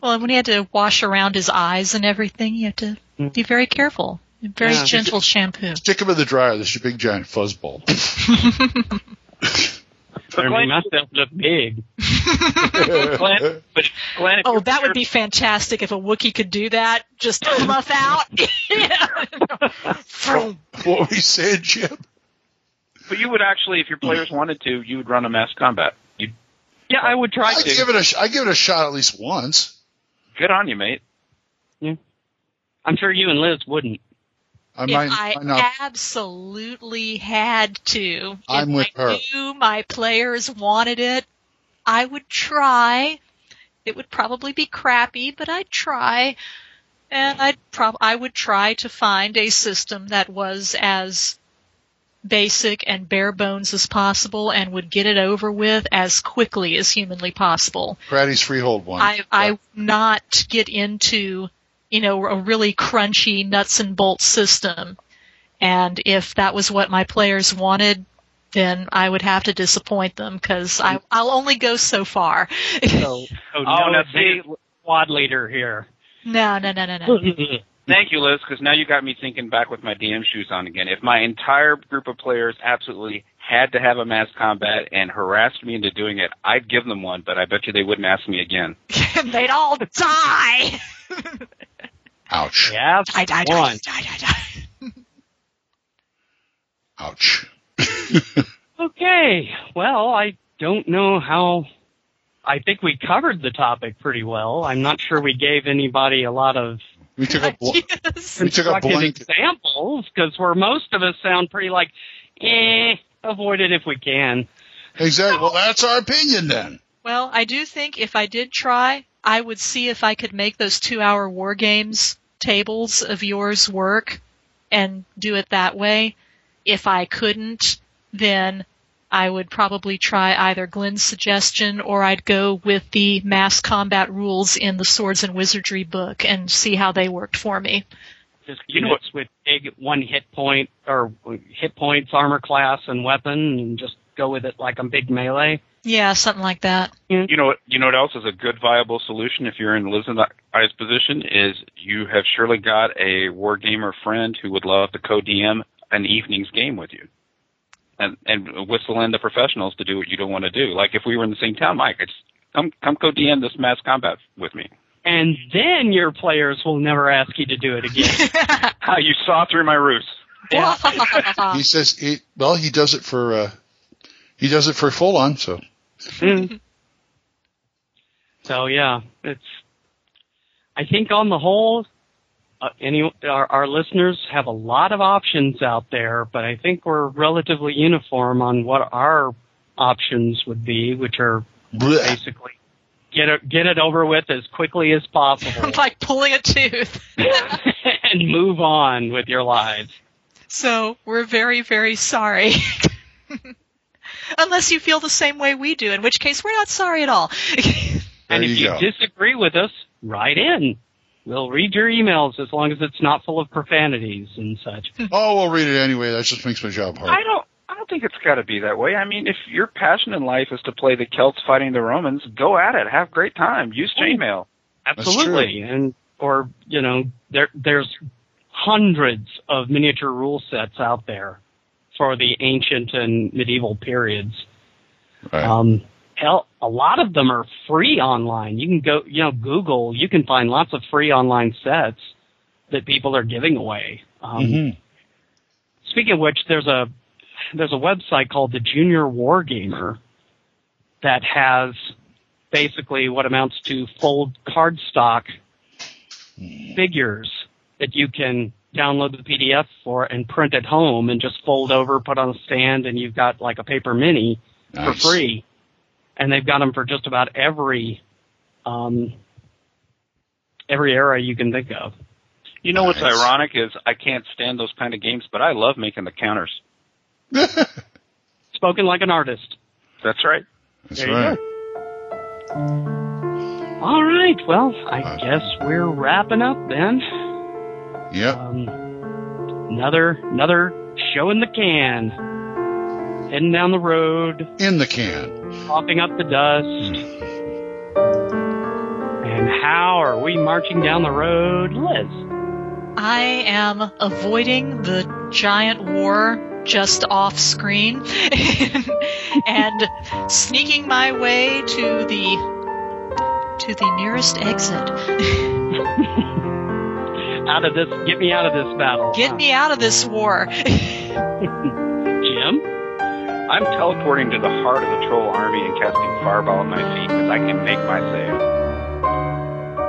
Well, when he had to wash around his eyes and everything, you have to mm-hmm. be very careful. Very Yeah. gentle shampoo. Stick him in the dryer. There's your big giant fuzzball. *laughs* But Their Glenn, mustache look big. Glenn, but Glenn, Oh, that would be fantastic if a Wookiee could do that. Just fluff out. *laughs* Vroom. what were you saying, Jim? But you would actually, if your players wanted to, you would run a mass combat. You'd, Yeah, I would try I to. give it a I give it a shot at least once. good on you, mate. Yeah. I'm sure you and Liz wouldn't. I if might, I not. absolutely had to, I'm if with I her. knew my players wanted it, I would try. It would probably be crappy, but I'd try. And I'd prob- I would try to find a system that was as basic and bare bones as possible and would get it over with as quickly as humanly possible. Craddy's freehold one. I I not get into you know a really crunchy nuts and bolts system, and if that was what my players wanted, then I would have to disappoint them because I I'll only go so far. So, *laughs* so Oh, no now see- squad leader here. no no no no no. *laughs* Thank you, Liz, because now you got me thinking back with my DM shoes on again. If my entire group of players absolutely had to have a mass combat and harassed me into doing it, I'd give them one, but I bet you they wouldn't ask me again. *laughs* They'd all die. Ouch. Yeah, Die die die one. die die die. *laughs* Ouch. *laughs* Okay. Well, I don't know how. I think we covered the topic pretty well. I'm not sure we gave anybody a lot of We took a bl- we took a constructive blank. examples because where most of us sound pretty like, eh, avoid it if we can. Exactly. Well, that's our opinion then. Well, I do think if I did try, I would see if I could make those two hour war games tables of yours work and do it that way. If I couldn't, then I would probably try either Glenn's suggestion or I'd go with the mass combat rules in the Swords and Wizardry book and see how they worked for me. Just You know with big one hit point or hit points, armor class, and weapon, and just go with it like a big melee. Yeah, something like that. You know what? You know what else is a good viable solution if you're in Liz and I's position is you have surely got a wargamer friend who would love to co-DM an evening's game with you, and and whistle in the professionals to do what you don't want to do. Like if we were in the same town, Mike, it's come come co-DM this mass combat with me. And then your players will never ask you to do it again. *laughs* Ah, you saw through my ruse. Yeah. He says, he, well, he does it for, uh, he does it for full on, so. Mm. so yeah, it's. I think on the whole, uh, any our, our listeners have a lot of options out there, but I think we're relatively uniform on what our options would be, which are Blech. basically get it get it over with as quickly as possible *laughs* like pulling a tooth. *laughs* and move on with your lives. So we're very, very sorry. *laughs* Unless you feel the same way we do, in which case we're not sorry at all. And if you you disagree with us, write in. We'll read your emails as long as it's not full of profanities and such. *laughs* Oh, we'll read it anyway. That just makes my job hard. I don't. I don't think it's got to be that way. I mean, if your passion in life is to play the Celts fighting the Romans, go at it. Have a great time. Use oh, chainmail. Absolutely. And or you know, there there's hundreds of miniature rule sets out there for the ancient and medieval periods. Right. Um, hell, a lot of them are free online. You can go, you know, Google. You can find lots of free online sets that people are giving away. Um, Mm-hmm. Speaking of which, there's a there's a website called the Junior Wargamer that has basically what amounts to fold cardstock figures that you can download the PDF for and print at home and just fold over, put on a stand, and you've got like a paper mini for free. And they've got them for just about every um, every era you can think of. You know what's ironic is I can't stand those kind of games, but I love making the counters. *laughs* Spoken like an artist. That's right. That's There you right. All right. Well, I guess we're wrapping up then. Yep. Um, another another show in the can. Heading down the road, In the can. popping up the dust. And how are we marching down the road, Liz? I am avoiding the giant war just off screen *laughs* and sneaking my way to the to the nearest exit. *laughs* Out of this, get me out of this battle. Get me out of this war. *laughs* Jim. I'm teleporting to the heart of the troll army and casting fireball at my feet because I can make my save.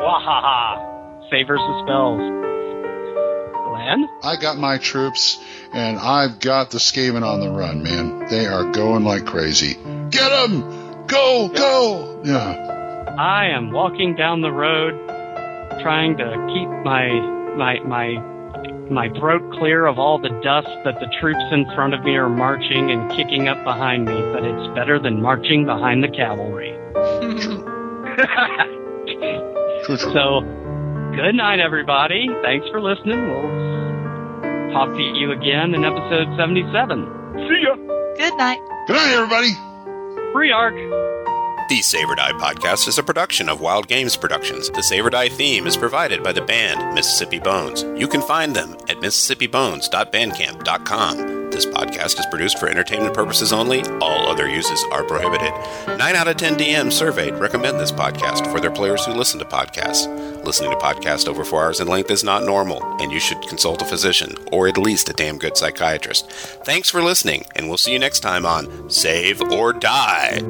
Wahaha! Save versus spells. Glenn? I got my troops, and I've got the Skaven on the run, man. They are going like crazy. Get them! Go, go! Yeah. I am walking down the road trying to keep my my my my throat clear of all the dust that the troops in front of me are marching and kicking up behind me, but it's better than marching behind the cavalry. True, true. So, good night everybody. Thanks for listening. We'll talk to you again in episode 77. See ya. Good night. Good night, everybody. Free arc. The Save or Die podcast is a production of Wild Games Productions. The Save or Die theme is provided by the band Mississippi Bones. You can find them at mississippibones.bandcamp.com. This podcast is produced for entertainment purposes only. All other uses are prohibited. 9 out of 10 DMs surveyed recommend this podcast for their players who listen to podcasts. Listening to podcasts over 4 hours in length is not normal, and you should consult a physician or at least a damn good psychiatrist. Thanks for listening, and we'll see you next time on Save or Die.